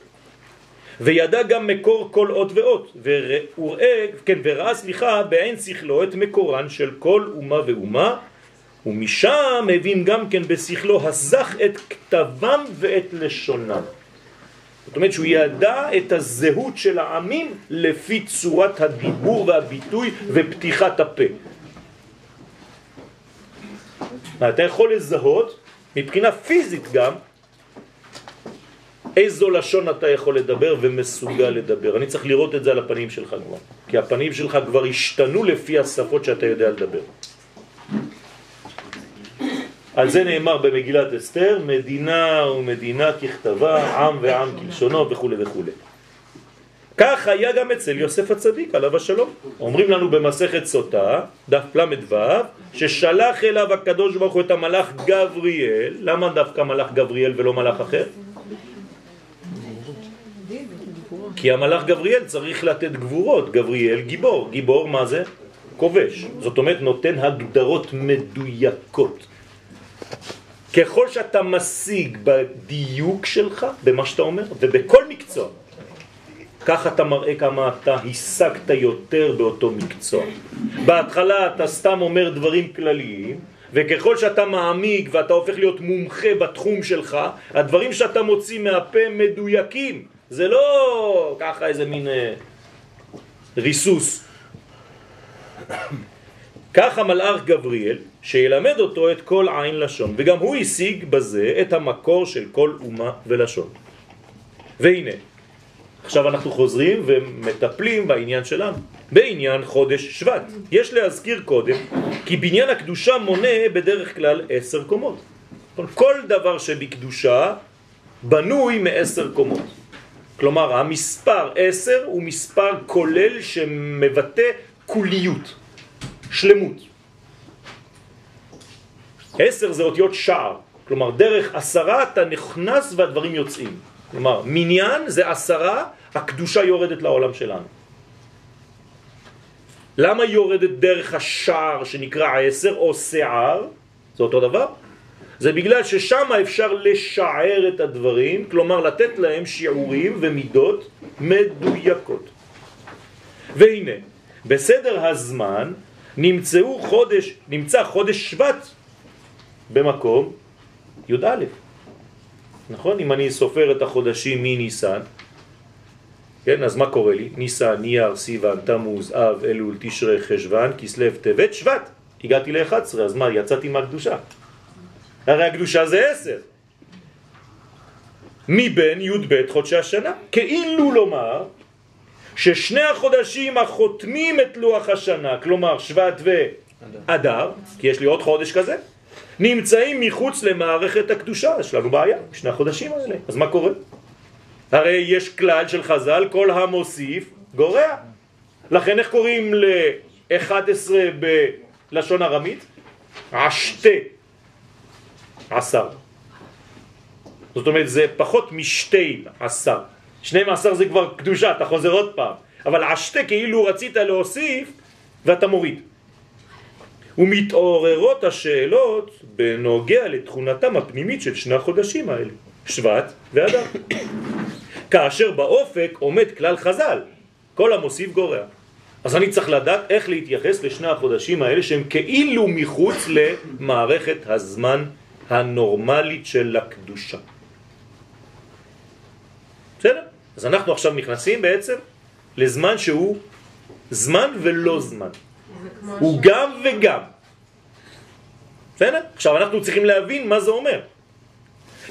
וידע גם מקור כל אות ואות, וראה, כן, וראה, סליחה, בעין שכלו את מקורן של כל אומה ואומה, ומשם הבין גם כן בשכלו הזך את כתבם ואת לשונם. זאת אומרת שהוא ידע את הזהות של העמים לפי צורת הדיבור והביטוי ופתיחת הפה. אתה יכול לזהות מבחינה פיזית גם איזו לשון אתה יכול לדבר ומסוגל לדבר. אני צריך לראות את זה על הפנים שלך כבר, כי הפנים שלך כבר השתנו לפי השפות שאתה יודע לדבר. על זה נאמר במגילת אסתר, מדינה ומדינה ככתבה, עם ועם כלשונו וכו' וכו'. כך היה גם אצל יוסף הצדיק, עליו השלום. אומרים לנו במסכת סוטה, דף ל"ו, ששלח אליו הקדוש ברוך הוא את המלאך גבריאל, למה דווקא מלאך גבריאל ולא מלאך אחר? כי המלאך גבריאל צריך לתת גבורות, גבריאל גיבור, גיבור מה זה? כובש, זאת אומרת נותן הגדרות מדויקות. ככל שאתה משיג בדיוק שלך, במה שאתה אומר, ובכל מקצוע, כך אתה מראה כמה אתה השגת יותר באותו מקצוע. בהתחלה אתה סתם אומר דברים כלליים, וככל שאתה מעמיק ואתה הופך להיות מומחה בתחום שלך, הדברים שאתה מוציא מהפה מדויקים. זה לא ככה איזה מין אה, ריסוס. כך המלאך גבריאל, שילמד אותו את כל עין לשון, וגם הוא השיג בזה את המקור של כל אומה ולשון. והנה, עכשיו אנחנו חוזרים ומטפלים בעניין שלנו, בעניין חודש שבט. יש להזכיר קודם כי בניין הקדושה מונה בדרך כלל עשר קומות. כל דבר שבקדושה בנוי מעשר קומות. כלומר, המספר עשר הוא מספר כולל שמבטא כוליות, שלמות. עשר זה אותיות שער, כלומר דרך עשרה אתה נכנס והדברים יוצאים. כלומר, מניין זה עשרה, הקדושה יורדת לעולם שלנו. למה יורדת דרך השער שנקרא עשר או שער? זה אותו דבר? זה בגלל ששם אפשר לשער את הדברים, כלומר לתת להם שיעורים ומידות מדויקות. והנה, בסדר הזמן נמצאו חודש, נמצא חודש שבט במקום י"א. נכון? אם אני סופר את החודשים מניסן, כן, אז מה קורה לי? ניסן, נייר, סיוון, תמוז, אב, אלול, תשרה, חשבן, כסלו, טבת, שבט. הגעתי ל-11, אז מה, יצאתי מהקדושה. הרי הקדושה זה 10. מבין י"ב חודשי השנה. כאילו לומר ששני החודשים החותמים את לוח השנה, כלומר שבט ואדר, כי יש לי עוד חודש כזה, נמצאים מחוץ למערכת הקדושה, יש לנו בעיה, שני החודשים האלה. אז מה קורה? הרי יש כלל של חז"ל, כל המוסיף גורע. לכן איך קוראים ל-11 בלשון ארמית? עשתה עשר. זאת אומרת זה פחות משתי עשר. שני מעשר זה כבר קדושה, אתה חוזר עוד פעם. אבל עשתה כאילו רצית להוסיף ואתה מוריד. ומתעוררות השאלות בנוגע לתכונתם הפנימית של שני החודשים האלה, שבט ואדם. כאשר באופק עומד כלל חז"ל, כל המוסיף גורע. אז אני צריך לדעת איך להתייחס לשני החודשים האלה שהם כאילו מחוץ למערכת הזמן הנורמלית של הקדושה. בסדר? אז אנחנו עכשיו נכנסים בעצם לזמן שהוא זמן ולא זמן. הוא גם וגם. בסדר? עכשיו אנחנו צריכים להבין מה זה אומר.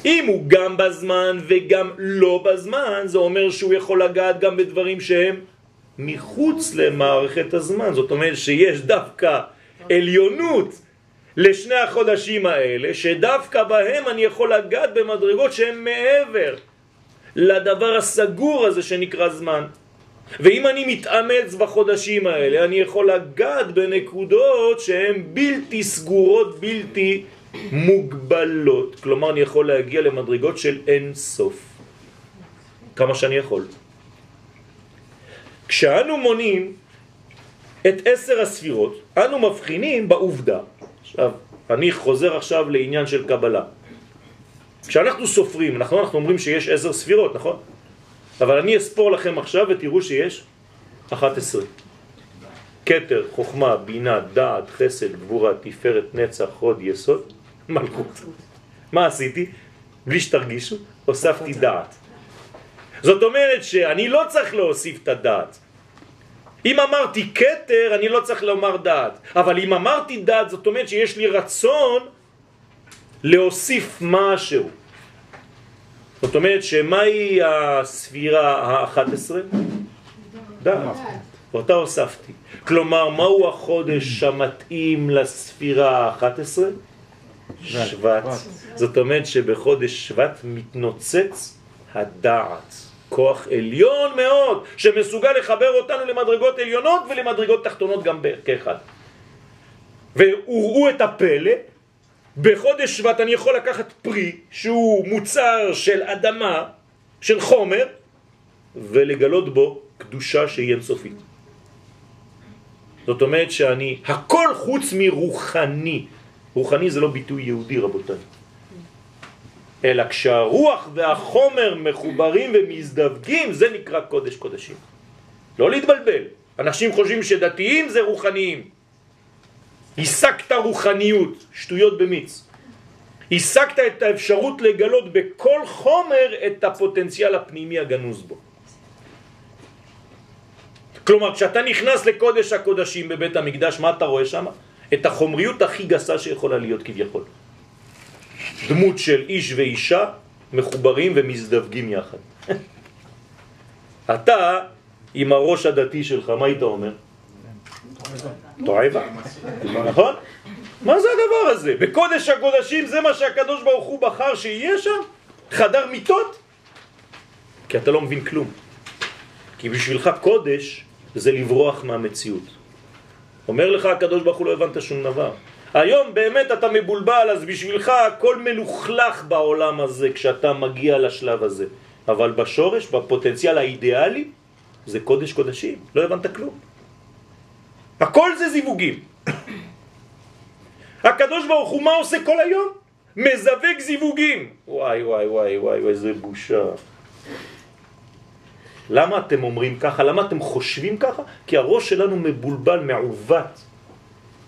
אם הוא גם בזמן וגם לא בזמן, זה אומר שהוא יכול לגעת גם בדברים שהם מחוץ למערכת הזמן. זאת אומרת שיש דווקא עליונות לשני החודשים האלה, שדווקא בהם אני יכול לגעת במדרגות שהן מעבר לדבר הסגור הזה שנקרא זמן. ואם אני מתאמץ בחודשים האלה, אני יכול לגעת בנקודות שהן בלתי סגורות, בלתי מוגבלות. כלומר, אני יכול להגיע למדרגות של אין סוף. כמה שאני יכול. כשאנו מונים את עשר הספירות, אנו מבחינים בעובדה. עכשיו, אני חוזר עכשיו לעניין של קבלה. כשאנחנו סופרים, אנחנו, אנחנו אומרים שיש עשר ספירות, נכון? אבל אני אספור לכם עכשיו ותראו שיש 11. קטר, חוכמה, בינה, דעת, חסד, גבורה, תפארת, נצח, חוד, יסוד, מלכות. מה עשיתי? בלי שתרגישו, הוספתי דעת. זאת אומרת שאני לא צריך להוסיף את הדעת. אם אמרתי קטר, אני לא צריך לומר דעת. אבל אם אמרתי דעת, זאת אומרת שיש לי רצון להוסיף משהו. זאת אומרת שמהי הספירה ה-11? דעת. אותה הוספתי. כלומר, מהו החודש המתאים לספירה ה-11? שבט. זאת אומרת שבחודש שבט מתנוצץ הדעת. כוח עליון מאוד, שמסוגל לחבר אותנו למדרגות עליונות ולמדרגות תחתונות גם כאחד. והוראו את הפלא, בחודש שבט אני יכול לקחת פרי שהוא מוצר של אדמה, של חומר, ולגלות בו קדושה שהיא אינסופית. זאת אומרת שאני הכל חוץ מרוחני. רוחני זה לא ביטוי יהודי רבותיי. אלא כשהרוח והחומר מחוברים ומזדווגים זה נקרא קודש קודשים. לא להתבלבל. אנשים חושבים שדתיים זה רוחניים. השגת רוחניות, שטויות במיץ. השגת את האפשרות לגלות בכל חומר את הפוטנציאל הפנימי הגנוז בו. כלומר, כשאתה נכנס לקודש הקודשים בבית המקדש, מה אתה רואה שם? את החומריות הכי גסה שיכולה להיות כביכול. דמות של איש ואישה מחוברים ומזדווגים יחד. אתה, עם הראש הדתי שלך, מה היית אומר? תועבה. נכון? מה זה הדבר הזה? בקודש הקודשים זה מה שהקדוש ברוך הוא בחר שיהיה שם? חדר מיטות? כי אתה לא מבין כלום. כי בשבילך קודש זה לברוח מהמציאות. אומר לך הקדוש ברוך הוא לא הבנת שום דבר. היום באמת אתה מבולבל, אז בשבילך הכל מלוכלך בעולם הזה כשאתה מגיע לשלב הזה. אבל בשורש, בפוטנציאל האידיאלי, זה קודש קודשים. לא הבנת כלום. הכל זה זיווגים. הקדוש ברוך הוא מה עושה כל היום? מזווג זיווגים. וואי וואי וואי וואי, איזה בושה. למה אתם אומרים ככה? למה אתם חושבים ככה? כי הראש שלנו מבולבל, מעוות.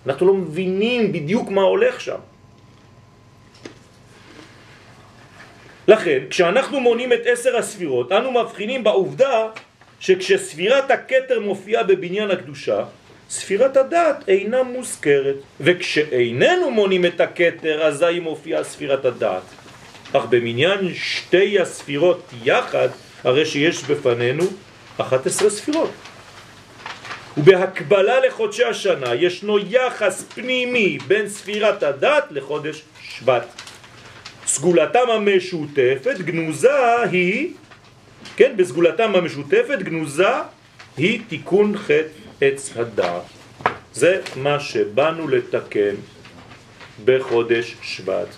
אנחנו לא מבינים בדיוק מה הולך שם. לכן, כשאנחנו מונים את עשר הספירות, אנו מבחינים בעובדה שכשספירת הכתר מופיעה בבניין הקדושה, ספירת הדת אינה מוזכרת, וכשאיננו מונים את הכתר, אזי מופיעה ספירת הדת. אך במניין שתי הספירות יחד, הרי שיש בפנינו 11 ספירות. ובהקבלה לחודשי השנה ישנו יחס פנימי בין ספירת הדת לחודש שבט. סגולתם המשותפת גנוזה היא, כן, בסגולתם המשותפת גנוזה היא תיקון חטא עץ הדעת. זה מה שבאנו לתקן בחודש שבט.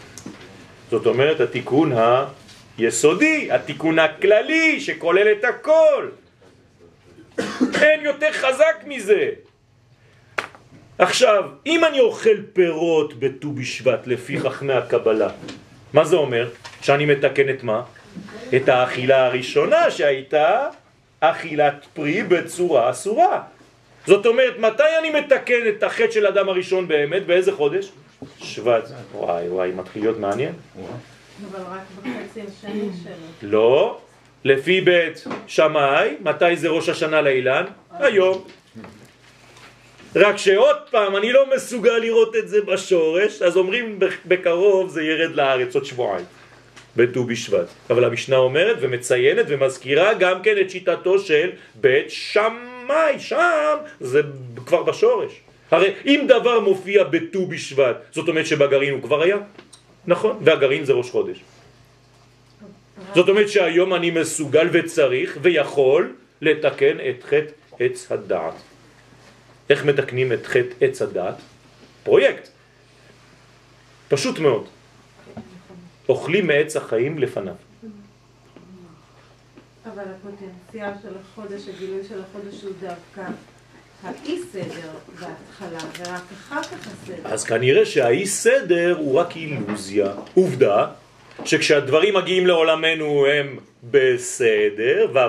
זאת אומרת התיקון היסודי, התיקון הכללי שכולל את הכל. אין יותר חזק מזה. עכשיו, אם אני אוכל פירות בט"ו בשבט לפי חכמי הקבלה, מה זה אומר? שאני מתקן את מה? את האכילה הראשונה שהייתה אכילת פרי בצורה אסורה. זאת אומרת, מתי אני מתקן את החטא של אדם הראשון באמת? באיזה חודש? שבט. וואי וואי, מתחיל להיות מעניין. אבל רק בחצי השני שלו. לא, לפי בית שמאי, מתי זה ראש השנה לאילן? היום. רק שעוד פעם, אני לא מסוגל לראות את זה בשורש, אז אומרים בקרוב זה ירד לארץ עוד שבועיים, בט"ו בשבט. אבל המשנה אומרת ומציינת ומזכירה גם כן את שיטתו של בית שמאי, שם זה כבר בשורש. הרי אם דבר מופיע בט"ו בשבט, זאת אומרת שבגרעין הוא כבר היה? נכון, והגרעין זה ראש חודש. זאת אומרת שהיום אני מסוגל וצריך ויכול לתקן את חטא עץ הדעת. איך מתקנים את חטא עץ הדעת? פרויקט. פשוט מאוד. אוכלים מעץ החיים לפניו. אבל הפוטנציאל של החודש, הגילוי של החודש הוא דווקא האי סדר בהתחלה, ורק אחר כך הסדר. אז כנראה שהאי סדר הוא רק אילוזיה. עובדה שכשהדברים מגיעים לעולמנו הם בסדר, ו"ה,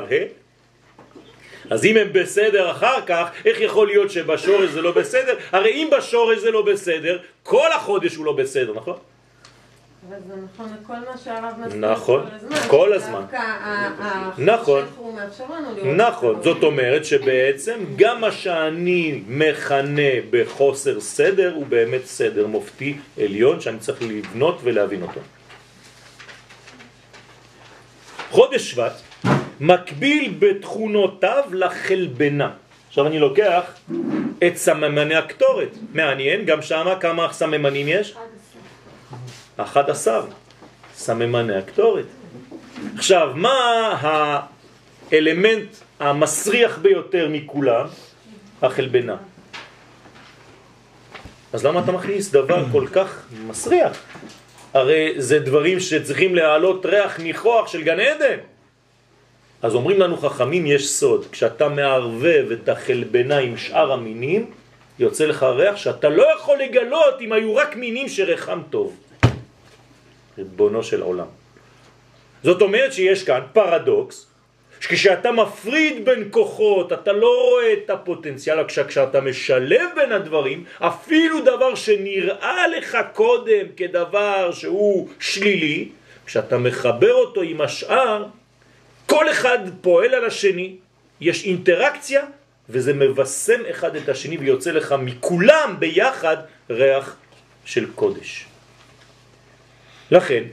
אז אם הם בסדר אחר כך, איך יכול להיות שבשורש זה לא בסדר? הרי אם בשורש זה לא בסדר, כל החודש הוא לא בסדר, נכון? אבל זה נכון לכל מה שהרב מסביר נכון, כל הזמן. כל נכון. נכון, את זאת. אומרת שבעצם גם מה שאני מכנה בחוסר סדר הוא באמת סדר מופתי עליון שאני צריך לבנות ולהבין אותו. חודש שבט מקביל בתכונותיו לחלבנה. עכשיו אני לוקח את סממני הקטורת. מעניין, גם שמה כמה סממנים יש? 11 סממני הקטורת. עכשיו, מה האלמנט המסריח ביותר מכולם? החלבנה. אז למה אתה מכניס דבר כל כך מסריח? הרי זה דברים שצריכים להעלות ריח ניחוח של גן עדן. אז אומרים לנו חכמים יש סוד, כשאתה מערבב את החלבנה עם שאר המינים, יוצא לך ריח שאתה לא יכול לגלות אם היו רק מינים שריחם טוב. ריבונו של עולם. זאת אומרת שיש כאן פרדוקס, שכשאתה מפריד בין כוחות, אתה לא רואה את הפוטנציאל, כשאתה משלב בין הדברים, אפילו דבר שנראה לך קודם כדבר שהוא שלילי, כשאתה מחבר אותו עם השאר, כל אחד פועל על השני, יש אינטראקציה, וזה מבשם אחד את השני ויוצא לך מכולם ביחד ריח של קודש. לכן,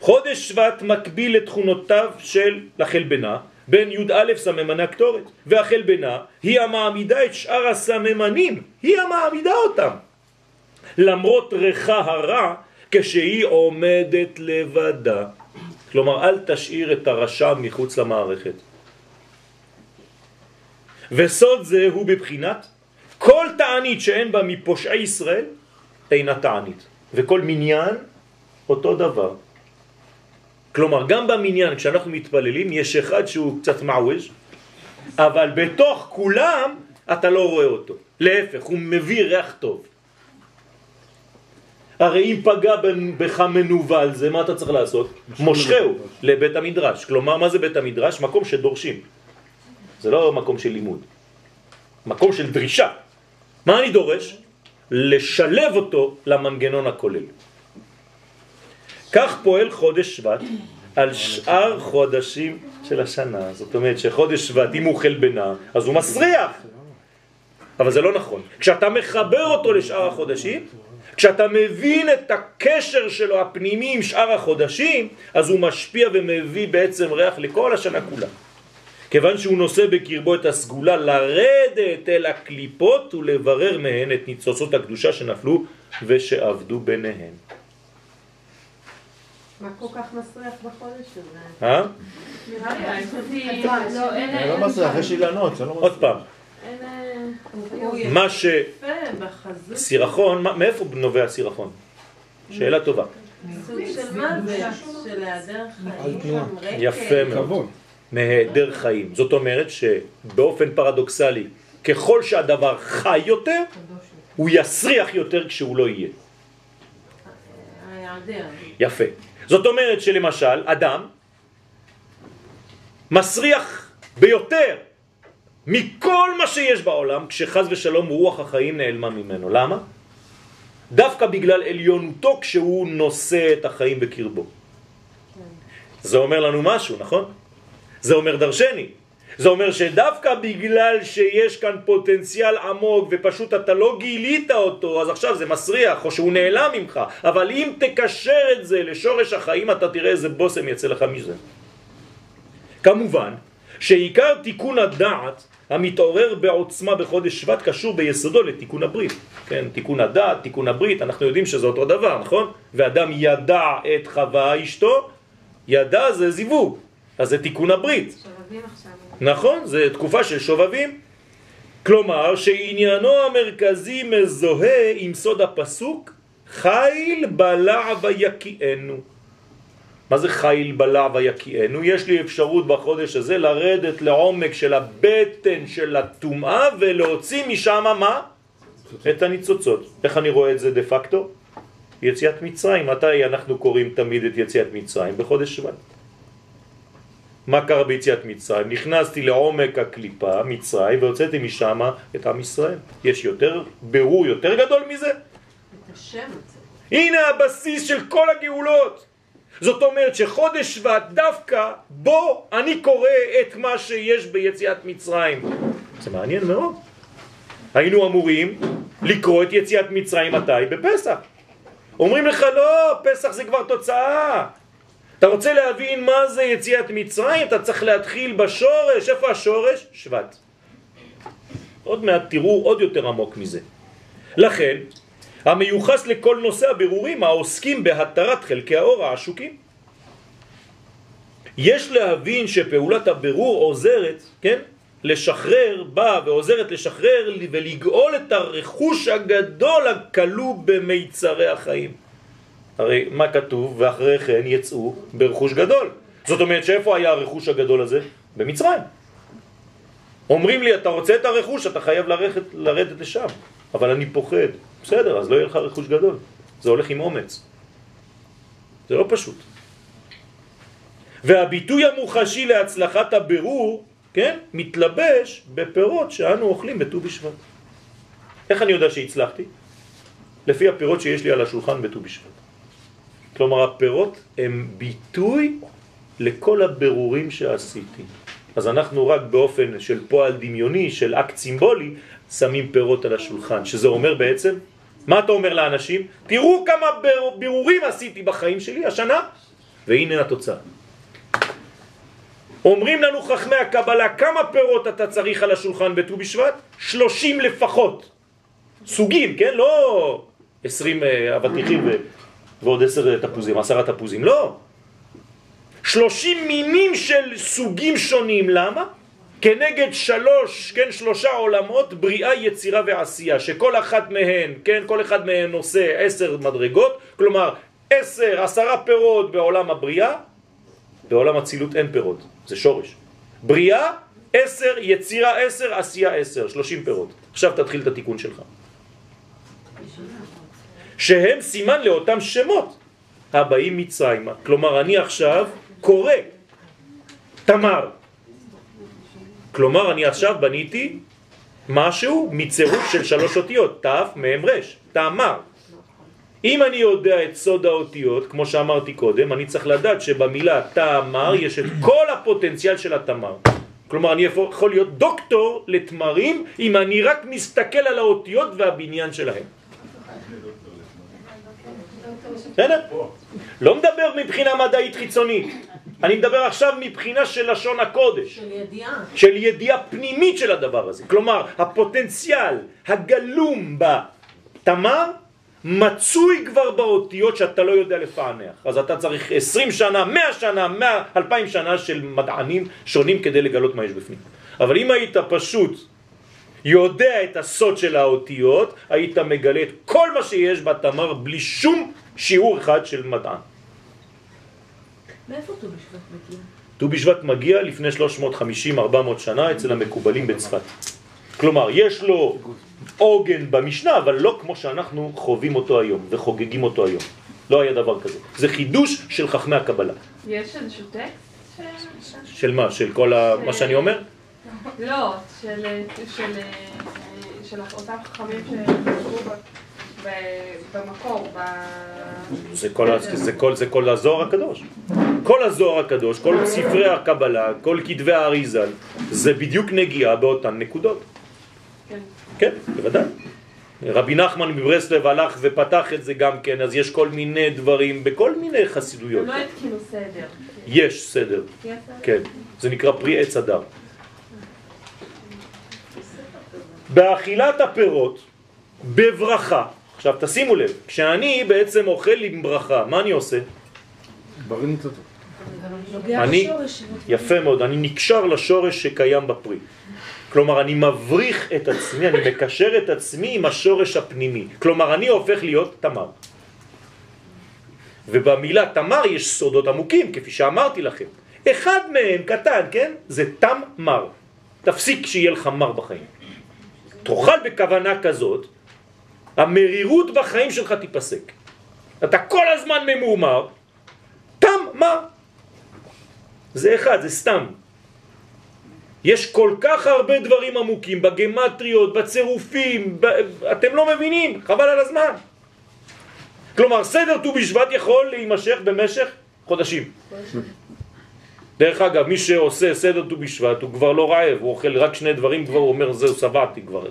חודש שבט מקביל לתכונותיו של לחלבנה, בין י"א סממני הקטורת, והחלבנה היא המעמידה את שאר הסממנים, היא המעמידה אותם. למרות ריחה הרע, כשהיא עומדת לבדה. כלומר, אל תשאיר את הרשע מחוץ למערכת. וסוד זה הוא בבחינת כל תענית שאין בה מפושעי ישראל אינה תענית, וכל מניין אותו דבר. כלומר, גם במניין, כשאנחנו מתפללים, יש אחד שהוא קצת מעווש, אבל בתוך כולם אתה לא רואה אותו. להפך, הוא מביא ריח טוב. הרי אם פגע בך מנוול זה, מה אתה צריך לעשות? מושכהו לבית המדרש. כלומר, מה זה בית המדרש? מקום שדורשים. זה לא מקום של לימוד. מקום של דרישה. מה אני דורש? לשלב אותו למנגנון הכולל. כך פועל חודש שבט על שאר חודשים של השנה. זאת אומרת שחודש שבט, אם הוא חלבנה, אז הוא מסריח. אבל זה לא נכון. כשאתה מחבר אותו לשאר החודשים, כשאתה מבין את הקשר שלו הפנימי עם שאר החודשים, אז הוא משפיע ומביא בעצם ריח לכל השנה כולה. כיוון שהוא נושא בקרבו את הסגולה לרדת אל הקליפות ולברר מהן את ניצוצות הקדושה שנפלו ושעבדו ביניהן. מה כל כך מסריח בחודש הזה? אה? נראה לי היחסי, לא. זה לא מסריח, יש אילנות, זה לא מסריח. עוד פעם, מה ש... סירחון, מה- מאיפה נובע סירחון? שאלה טובה. יפה מאוד. מהיעדר חיים. זאת אומרת שבאופן פרדוקסלי, ככל שהדבר חי יותר, הוא יסריח יותר כשהוא לא יהיה. יפה. זאת אומרת שלמשל, אדם מסריח ביותר מכל מה שיש בעולם, כשחז ושלום רוח החיים נעלמה ממנו. למה? דווקא בגלל עליונותו כשהוא נושא את החיים בקרבו. זה אומר לנו משהו, נכון? זה אומר דרשני. זה אומר שדווקא בגלל שיש כאן פוטנציאל עמוק ופשוט אתה לא גילית אותו, אז עכשיו זה מסריח או שהוא נעלם ממך. אבל אם תקשר את זה לשורש החיים, אתה תראה איזה בושם יצא לך מזה. כמובן שעיקר תיקון הדעת המתעורר בעוצמה בחודש שבט קשור ביסודו לתיקון הברית. כן, תיקון הדעת, תיקון הברית, אנחנו יודעים שזה אותו דבר, נכון? ואדם ידע את חווה אשתו, ידע זה זיווג, אז זה תיקון הברית. עכשיו. נכון, זה תקופה של שובבים. כלומר שעניינו המרכזי מזוהה עם סוד הפסוק חיל בלע ויקיענו. מה זה חיל בלע ויקיענו? יש לי אפשרות בחודש הזה לרדת לעומק של הבטן של הטומאה ולהוציא משם מה? את הניצוצות. איך אני רואה את זה דה פקטו? יציאת מצרים. מתי אנחנו קוראים תמיד את יציאת מצרים? בחודש שבט. מה קרה ביציאת מצרים? נכנסתי לעומק הקליפה, מצרים, והוצאתי משם את עם ישראל. יש יותר ברור יותר גדול מזה? הנה הבסיס של כל הגאולות. זאת אומרת שחודש שבט דווקא בו אני קורא את מה שיש ביציאת מצרים. זה מעניין מאוד. היינו אמורים לקרוא את יציאת מצרים מתי? בפסח. אומרים לך לא, פסח זה כבר תוצאה. אתה רוצה להבין מה זה יציאת מצרים? אתה צריך להתחיל בשורש. איפה השורש? שבט. עוד מעט תראו עוד יותר עמוק מזה. לכן, המיוחס לכל נושא הבירורים העוסקים בהתרת חלקי האור העשוקים. יש להבין שפעולת הבירור עוזרת, כן? לשחרר, באה ועוזרת לשחרר ולגאול את הרכוש הגדול הכלוא במיצרי החיים. הרי מה כתוב? ואחרי כן יצאו ברכוש גדול. זאת אומרת שאיפה היה הרכוש הגדול הזה? במצרים. אומרים לי, אתה רוצה את הרכוש, אתה חייב לרדת, לרדת לשם. אבל אני פוחד. בסדר, אז לא יהיה לך רכוש גדול. זה הולך עם אומץ. זה לא פשוט. והביטוי המוחשי להצלחת הבירור, כן, מתלבש בפירות שאנו אוכלים בט"ו בשבט. איך אני יודע שהצלחתי? לפי הפירות שיש לי על השולחן בט"ו בשבט. כלומר, הפירות הם ביטוי לכל הבירורים שעשיתי. אז אנחנו רק באופן של פועל דמיוני, של אקט סימבולי, שמים פירות על השולחן, שזה אומר בעצם, מה אתה אומר לאנשים? תראו כמה בירורים עשיתי בחיים שלי השנה, והנה התוצאה. אומרים לנו חכמי הקבלה, כמה פירות אתה צריך על השולחן בט"ו בשבט? שלושים לפחות. סוגים, כן? לא עשרים אה, אבטיחים ועוד עשר תפוזים, עשרה תפוזים, לא. שלושים מינים של סוגים שונים, למה? כנגד שלוש, כן, שלושה עולמות, בריאה, יצירה ועשייה, שכל אחת מהן, כן, כל אחד מהן נושא עשר מדרגות, כלומר עשר, עשרה פירות בעולם הבריאה, בעולם הצילות אין פירות, זה שורש. בריאה, עשר, יצירה עשר, עשייה עשר, שלושים פירות. עכשיו תתחיל את התיקון שלך. שהם סימן לאותם שמות הבאים מצרימה. כלומר, אני עכשיו קורא תמר. כלומר, אני עכשיו בניתי משהו מצירוף של שלוש אותיות, ת', מ', ר', תמר. אם אני יודע את סוד האותיות, כמו שאמרתי קודם, אני צריך לדעת שבמילה תמר יש את כל הפוטנציאל של התמר. כלומר, אני יכול להיות דוקטור לתמרים אם אני רק מסתכל על האותיות והבניין שלהם. בסדר? לא מדבר מבחינה מדעית חיצונית, אני מדבר עכשיו מבחינה של לשון הקודש. של ידיעה. של ידיעה פנימית של הדבר הזה. כלומר, הפוטנציאל הגלום בתמר מצוי כבר באותיות שאתה לא יודע לפענח. אז אתה צריך 20 שנה, 100 שנה, 100, 2000 שנה של מדענים שונים כדי לגלות מה יש בפנים. אבל אם היית פשוט יודע את הסוד של האותיות, היית מגלה את כל מה שיש בתמר בלי שום שיעור אחד של מדען. מאיפה ט"ו בשבט מגיע? ט"ו בשבט מגיע לפני 350-400 שנה אצל המקובלים בצפת. כלומר, יש לו עוגן במשנה, אבל לא כמו שאנחנו חווים אותו היום וחוגגים אותו היום. לא היה דבר כזה. זה חידוש של חכמי הקבלה. יש איזשהו טקסט? של מה? של כל. מה שאני אומר? לא, של, אותם חכמים ב- במקור. זה כל, זה, כל, זה כל הזוהר הקדוש. כל הזוהר הקדוש, כל ספרי הקבלה, כל כתבי האריזל, זה בדיוק נגיעה באותן נקודות. כן. כן, בוודאי. רבי נחמן מברסלב הלך ופתח את זה גם כן, אז יש כל מיני דברים בכל מיני חסידויות. לא התקינו. יש סדר, יש סדר? כן. זה נקרא פרי עץ הדר. באכילת הפירות, בברכה, עכשיו תשימו לב, כשאני בעצם אוכל עם ברכה, מה אני עושה? נוגע אני- בשורש. יפה מאוד, אני נקשר לשורש שקיים בפרי. כלומר, אני מבריך את עצמי, אני מקשר את עצמי עם השורש הפנימי. כלומר, אני הופך להיות תמר. ובמילה תמר יש סודות עמוקים, כפי שאמרתי לכם. אחד מהם, קטן, כן? זה תמר. תפסיק שיהיה לך מר בחיים. תאכל בכוונה כזאת, המרירות בחיים שלך תיפסק. אתה כל הזמן ממומר, תמר. זה אחד, זה סתם. יש כל כך הרבה דברים עמוקים בגמטריות, בצירופים, ב... אתם לא מבינים, חבל על הזמן. כלומר, סדר ט"ו בשבט יכול להימשך במשך חודשים. דרך אגב, מי שעושה סדר ט"ו בשבט הוא כבר לא רעב, הוא אוכל רק שני דברים, כבר הוא אומר זהו, שבעתי כבר.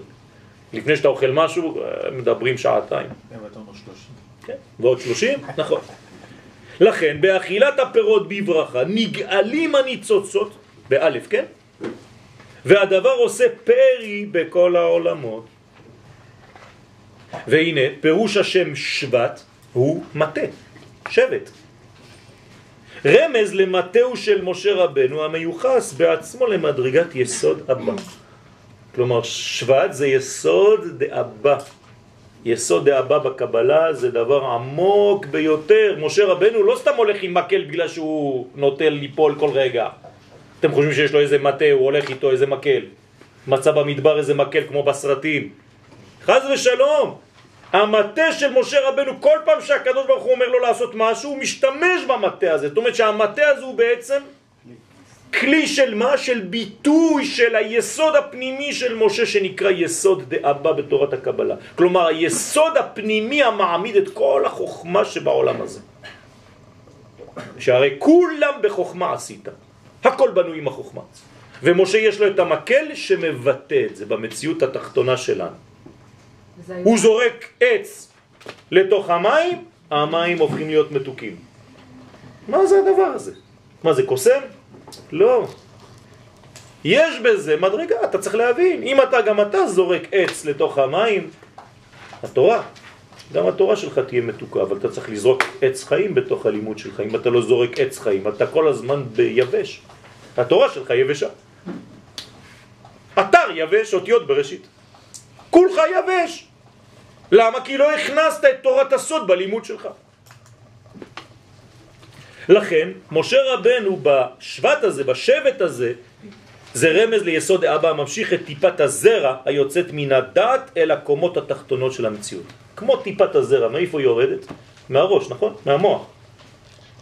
לפני שאתה אוכל משהו, אה, מדברים שעתיים. כן, ועוד שלושים? נכון. לכן, באכילת הפירות בברכה נגאלים הניצוצות, באלף, כן? והדבר עושה פרי בכל העולמות. והנה, פירוש השם שבט הוא מטה, שבט. רמז למטהו של משה רבנו המיוחס בעצמו למדרגת יסוד אבא. כלומר, שבט זה יסוד דאבא. יסוד דאבא בקבלה זה דבר עמוק ביותר. משה רבנו לא סתם הולך עם מקל בגלל שהוא נוטה ליפול כל רגע. אתם חושבים שיש לו איזה מטה, הוא הולך איתו איזה מקל. מצא במדבר איזה מקל כמו בסרטים. חז ושלום, המטה של משה רבנו, כל פעם שהקדוש ברוך הוא אומר לו לעשות משהו, הוא משתמש במטה הזה. זאת אומרת שהמטה הזה הוא בעצם כלי של מה? של ביטוי של היסוד הפנימי של משה שנקרא יסוד דאבא בתורת הקבלה. כלומר, היסוד הפנימי המעמיד את כל החוכמה שבעולם הזה. שהרי כולם בחוכמה עשית. הכל בנוי עם החוכמה. ומשה יש לו את המקל שמבטא את זה במציאות התחתונה שלנו. הוא זורק עץ לתוך המים, המים הופכים להיות מתוקים. מה זה הדבר הזה? מה זה קוסם? לא. יש בזה מדרגה, אתה צריך להבין. אם אתה גם אתה זורק עץ לתוך המים, התורה, גם התורה שלך תהיה מתוקה, אבל אתה צריך לזרוק עץ חיים בתוך הלימוד שלך. אם אתה לא זורק עץ חיים, אתה כל הזמן ביבש. התורה שלך יבשה. אתר יבש, אותיות בראשית. כולך יבש. למה? כי לא הכנסת את תורת הסוד בלימוד שלך. לכן, משה רבנו בשבט הזה, בשבט הזה, זה רמז ליסוד האבא הממשיך את טיפת הזרע היוצאת מן הדעת אל הקומות התחתונות של המציאות. כמו טיפת הזרע, מאיפה היא יורדת? מהראש, נכון? מהמוח.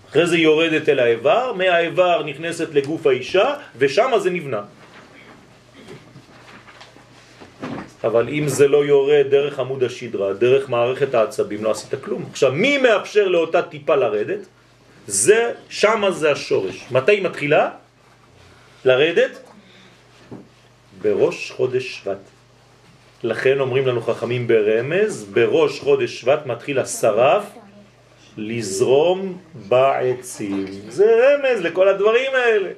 אחרי זה יורדת אל האיבר, מהאיבר נכנסת לגוף האישה, ושם זה נבנה. אבל אם זה לא יורד דרך עמוד השדרה, דרך מערכת העצבים, לא עשית כלום. עכשיו, מי מאפשר לאותה טיפה לרדת? זה, שמה זה השורש. מתי היא מתחילה? לרדת? בראש חודש שבט. לכן אומרים לנו חכמים ברמז, בראש חודש שבט מתחיל השרף לזרום בעצים. זה רמז לכל הדברים האלה.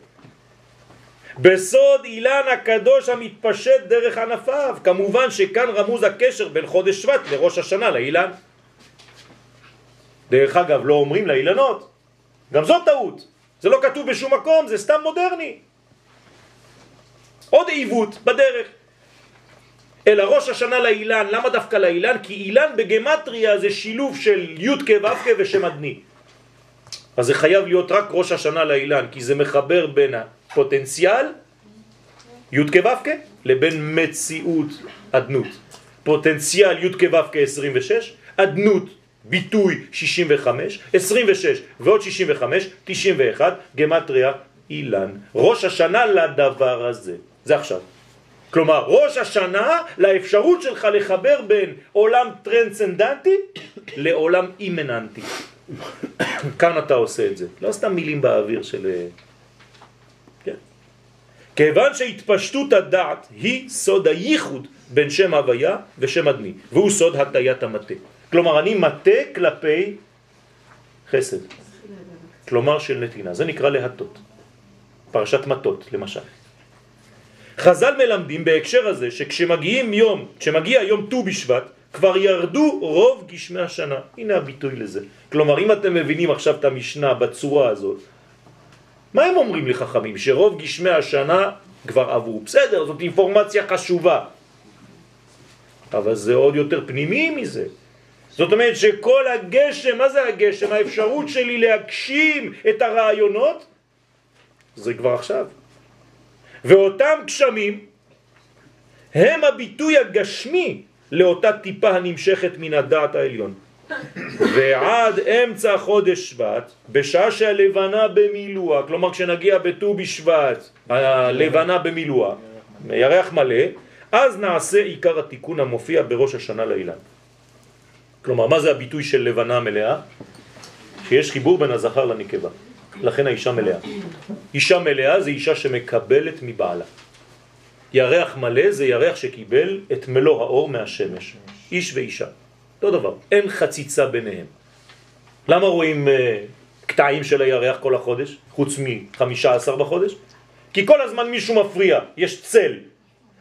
בסוד אילן הקדוש המתפשט דרך ענפיו. כמובן שכאן רמוז הקשר בין חודש שבט לראש השנה לאילן. דרך אגב, לא אומרים לאילנות. גם זאת טעות. זה לא כתוב בשום מקום, זה סתם מודרני. עוד עיוות בדרך. אלא ראש השנה לאילן, למה דווקא לאילן? כי אילן בגמטריה זה שילוב של י' כו' ושם אדני. אז זה חייב להיות רק ראש השנה לאילן, כי זה מחבר בין הפוטנציאל, י' כו' לבין מציאות אדנות. פוטנציאל י' כו' 26, אדנות ביטוי 65, 26 ועוד 65, 91, גמטריה אילן. ראש השנה לדבר הזה. זה עכשיו. כלומר, ראש השנה לאפשרות שלך לחבר בין עולם טרנסצנדנטי לעולם אימננטי. כאן אתה עושה את זה. לא סתם מילים באוויר של... כיוון שהתפשטות הדעת היא סוד הייחוד בין שם הוויה ושם אדמי, והוא סוד הטיית המטה. כלומר, אני מטה כלפי חסד. כלומר של נתינה. זה נקרא להטות. פרשת מטות, למשל. חז"ל מלמדים בהקשר הזה שכשמגיעים יום, כשמגיע יום ט"ו בשבט, כבר ירדו רוב גשמי השנה. הנה הביטוי לזה. כלומר, אם אתם מבינים עכשיו את המשנה בצורה הזאת, מה הם אומרים לחכמים? שרוב גשמי השנה כבר עברו. בסדר, זאת אינפורמציה חשובה. אבל זה עוד יותר פנימי מזה. זאת אומרת שכל הגשם, מה זה הגשם? האפשרות שלי להגשים את הרעיונות, זה כבר עכשיו. ואותם גשמים הם הביטוי הגשמי לאותה טיפה הנמשכת מן הדעת העליון. ועד אמצע חודש שבט, בשעה שהלבנה במילואה, כלומר כשנגיע בט"ו בשבט, הלבנה במילואה, ירח מלא, אז נעשה עיקר התיקון המופיע בראש השנה לאילן. כלומר, מה זה הביטוי של לבנה מלאה? שיש חיבור בין הזכר לנקבה. לכן האישה מלאה. אישה מלאה זה אישה שמקבלת מבעלה. ירח מלא זה ירח שקיבל את מלוא האור מהשמש. איש ואישה. אותו דבר. אין חציצה ביניהם. למה רואים uh, קטעים של הירח כל החודש, חוץ מחמישה עשר בחודש? כי כל הזמן מישהו מפריע, יש צל.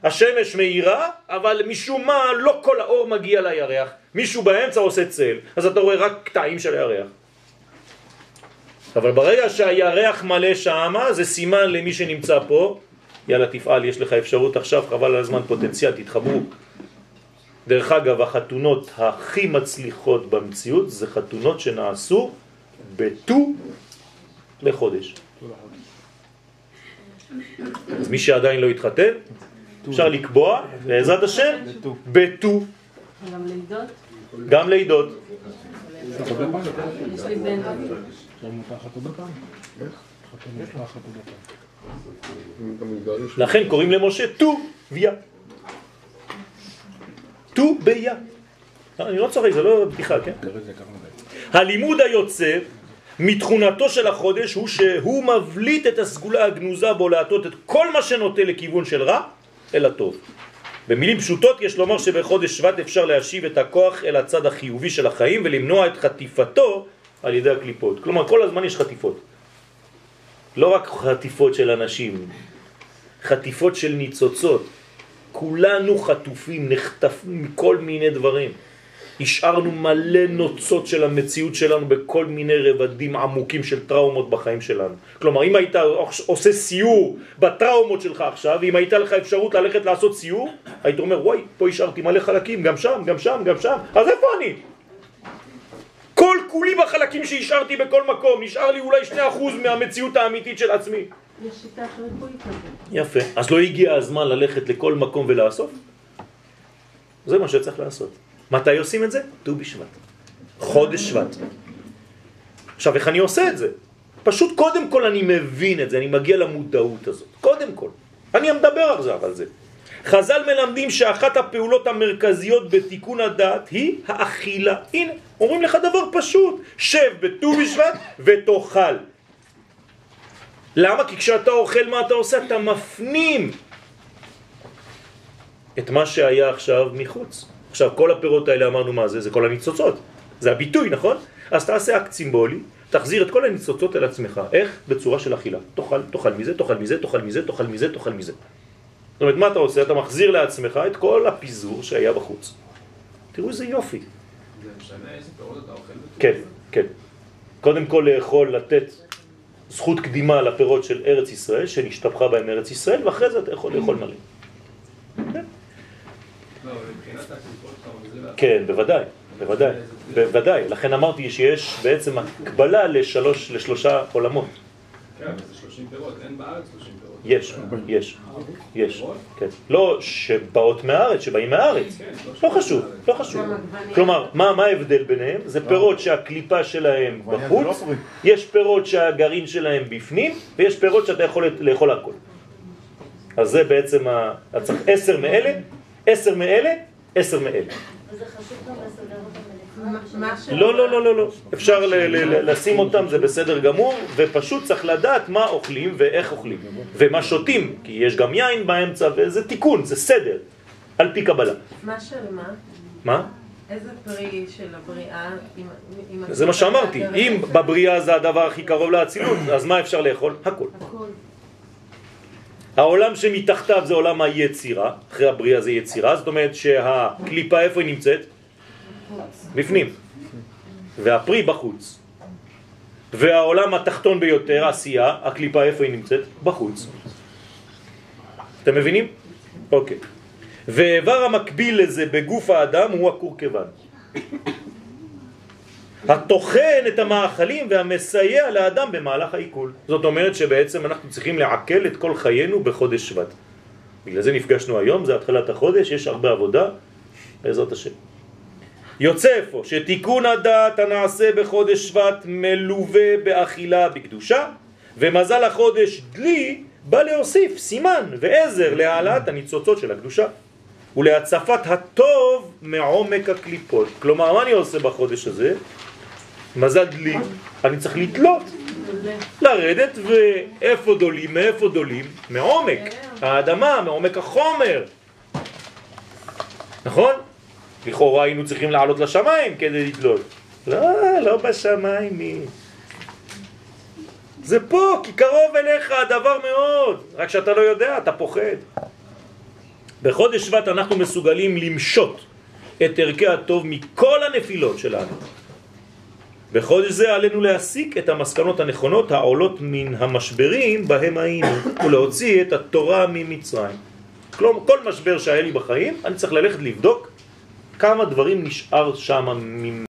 השמש מאירה, אבל משום מה לא כל האור מגיע לירח. מישהו באמצע עושה צל, אז אתה רואה רק קטעים של הירח. אבל ברגע שהירח מלא שמה, זה סימן למי שנמצא פה, יאללה תפעל, יש לך אפשרות עכשיו, חבל על הזמן פוטנציאל, תתחברו. דרך אגב, החתונות הכי מצליחות במציאות זה חתונות שנעשו בט"ו לחודש. אז מי שעדיין לא התחתן, אפשר לקבוע, בעזרת השם, בט"ו, גם לידות? גם לידות. לכן קוראים למשה ט"ו-ביה. ט"ו-ביה. אני לא צוחק, זה לא בדיחה, כן? הלימוד היוצא מתכונתו של החודש הוא שהוא מבליט את הסגולה הגנוזה בו להטות את כל מה שנוטה לכיוון של רע אל הטוב. במילים פשוטות יש לומר שבחודש שבט אפשר להשיב את הכוח אל הצד החיובי של החיים ולמנוע את חטיפתו על ידי הקליפות. כלומר, כל הזמן יש חטיפות. לא רק חטיפות של אנשים, חטיפות של ניצוצות. כולנו חטופים, נחטפים מכל מיני דברים. השארנו מלא נוצות של המציאות שלנו בכל מיני רבדים עמוקים של טראומות בחיים שלנו. כלומר, אם היית עושה סיור בטראומות שלך עכשיו, ואם הייתה לך אפשרות ללכת לעשות סיור, היית אומר, וואי, פה השארתי מלא חלקים, גם שם, גם שם, גם שם, אז איפה אני? כל כולי בחלקים שהשארתי בכל מקום, נשאר לי אולי 2% מהמציאות האמיתית של עצמי. יפה. אז לא הגיע הזמן ללכת לכל מקום ולאסוף? זה מה שצריך לעשות. מתי עושים את זה? ט"ו בשבט. חודש שבט. עכשיו, איך אני עושה את זה? פשוט קודם כל אני מבין את זה, אני מגיע למודעות הזאת. קודם כל. אני מדבר עכשיו על זה. חז"ל מלמדים שאחת הפעולות המרכזיות בתיקון הדת היא האכילה. הנה, אומרים לך דבר פשוט, שב בט"ו בשבט ותאכל. למה? כי כשאתה אוכל מה אתה עושה? אתה מפנים את מה שהיה עכשיו מחוץ. עכשיו, כל הפירות האלה אמרנו מה זה? זה כל הניצוצות. זה הביטוי, נכון? אז תעשה אקט סימבולי, תחזיר את כל הניצוצות אל עצמך. איך? בצורה של אכילה. תאכל, תאכל מזה, תאכל מזה, תאכל מזה, תאכל מזה, תאכל מזה. זאת אומרת, מה אתה עושה? אתה מחזיר לעצמך את כל הפיזור שהיה בחוץ. תראו איזה יופי. זה משנה איזה פירות אתה אוכל? כן, כן. קודם כל לאכול, לתת זכות קדימה לפירות של ארץ ישראל, שנשתפכה בהם ארץ ישראל, ואחרי זה אתה יכול לאכול מלא. כן. לא, לעצמך. כן, בוודאי, בוודאי, בוודאי. לכן אמרתי שיש בעצם הקבלה לשלוש, לשלושה עולמות. כן, אבל זה 30 פירות, אין בארץ 30 פירות. יש, יש, יש, כן. לא שבאות מהארץ, שבאים מהארץ. לא חשוב, לא חשוב. גם. כלומר, מה מה ההבדל ביניהם? זה פירות שהקליפה שלהם זה לא בחוץ, פרי. יש פירות שהגרעין שלהם בפנים, ויש פירות שאתה יכול לאכול הכל. אז זה בעצם, אתה צריך עשר מאלה, עשר מאלה, עשר מאלה. לא, לא, לא, לא, לא. אפשר לשים אותם, זה בסדר גמור, ופשוט צריך לדעת מה אוכלים ואיך אוכלים, ומה שותים, כי יש גם יין באמצע, וזה תיקון, זה סדר, על פי קבלה. מה של מה? מה? איזה פרי של הבריאה? אם- זה מה שאמרתי, אם בבריאה זה הדבר הכי קרוב לאצילות, אז מה אפשר לאכול? הכל. הכל. העולם שמתחתיו זה עולם היצירה, אחרי הבריאה זה יצירה, זאת אומרת שהקליפה איפה היא נמצאת? בפנים. והפרי בחוץ. והעולם התחתון ביותר, העשייה, הקליפה איפה היא נמצאת? בחוץ. אתם מבינים? אוקיי. ואיבר המקביל לזה בגוף האדם הוא הקורקבן. התוכן את המאכלים והמסייע לאדם במהלך העיכול. זאת אומרת שבעצם אנחנו צריכים לעכל את כל חיינו בחודש שבט. בגלל זה נפגשנו היום, זה התחלת החודש, יש הרבה עבודה, בעזרת השם. יוצא אפוא שתיקון הדעת הנעשה בחודש שבט מלווה באכילה בקדושה, ומזל החודש דלי בא להוסיף סימן ועזר להעלאת הניצוצות של הקדושה ולהצפת הטוב מעומק הקליפות. כלומר, מה אני עושה בחודש הזה? מזל דלי, אני צריך לתלות, לרדת, ואיפה דולים? מאיפה דולים? מעומק האדמה, מעומק החומר. נכון? לכאורה היינו צריכים לעלות לשמיים כדי לתלות. לא, לא בשמיים. מי. זה פה, כי קרוב אליך הדבר מאוד. רק שאתה לא יודע, אתה פוחד. בחודש שבט אנחנו מסוגלים למשות את ערכי הטוב מכל הנפילות שלנו. בחודש זה עלינו להסיק את המסקנות הנכונות העולות מן המשברים בהם היינו ולהוציא את התורה ממצרים. כלומר, כל משבר שהיה לי בחיים, אני צריך ללכת לבדוק כמה דברים נשאר שם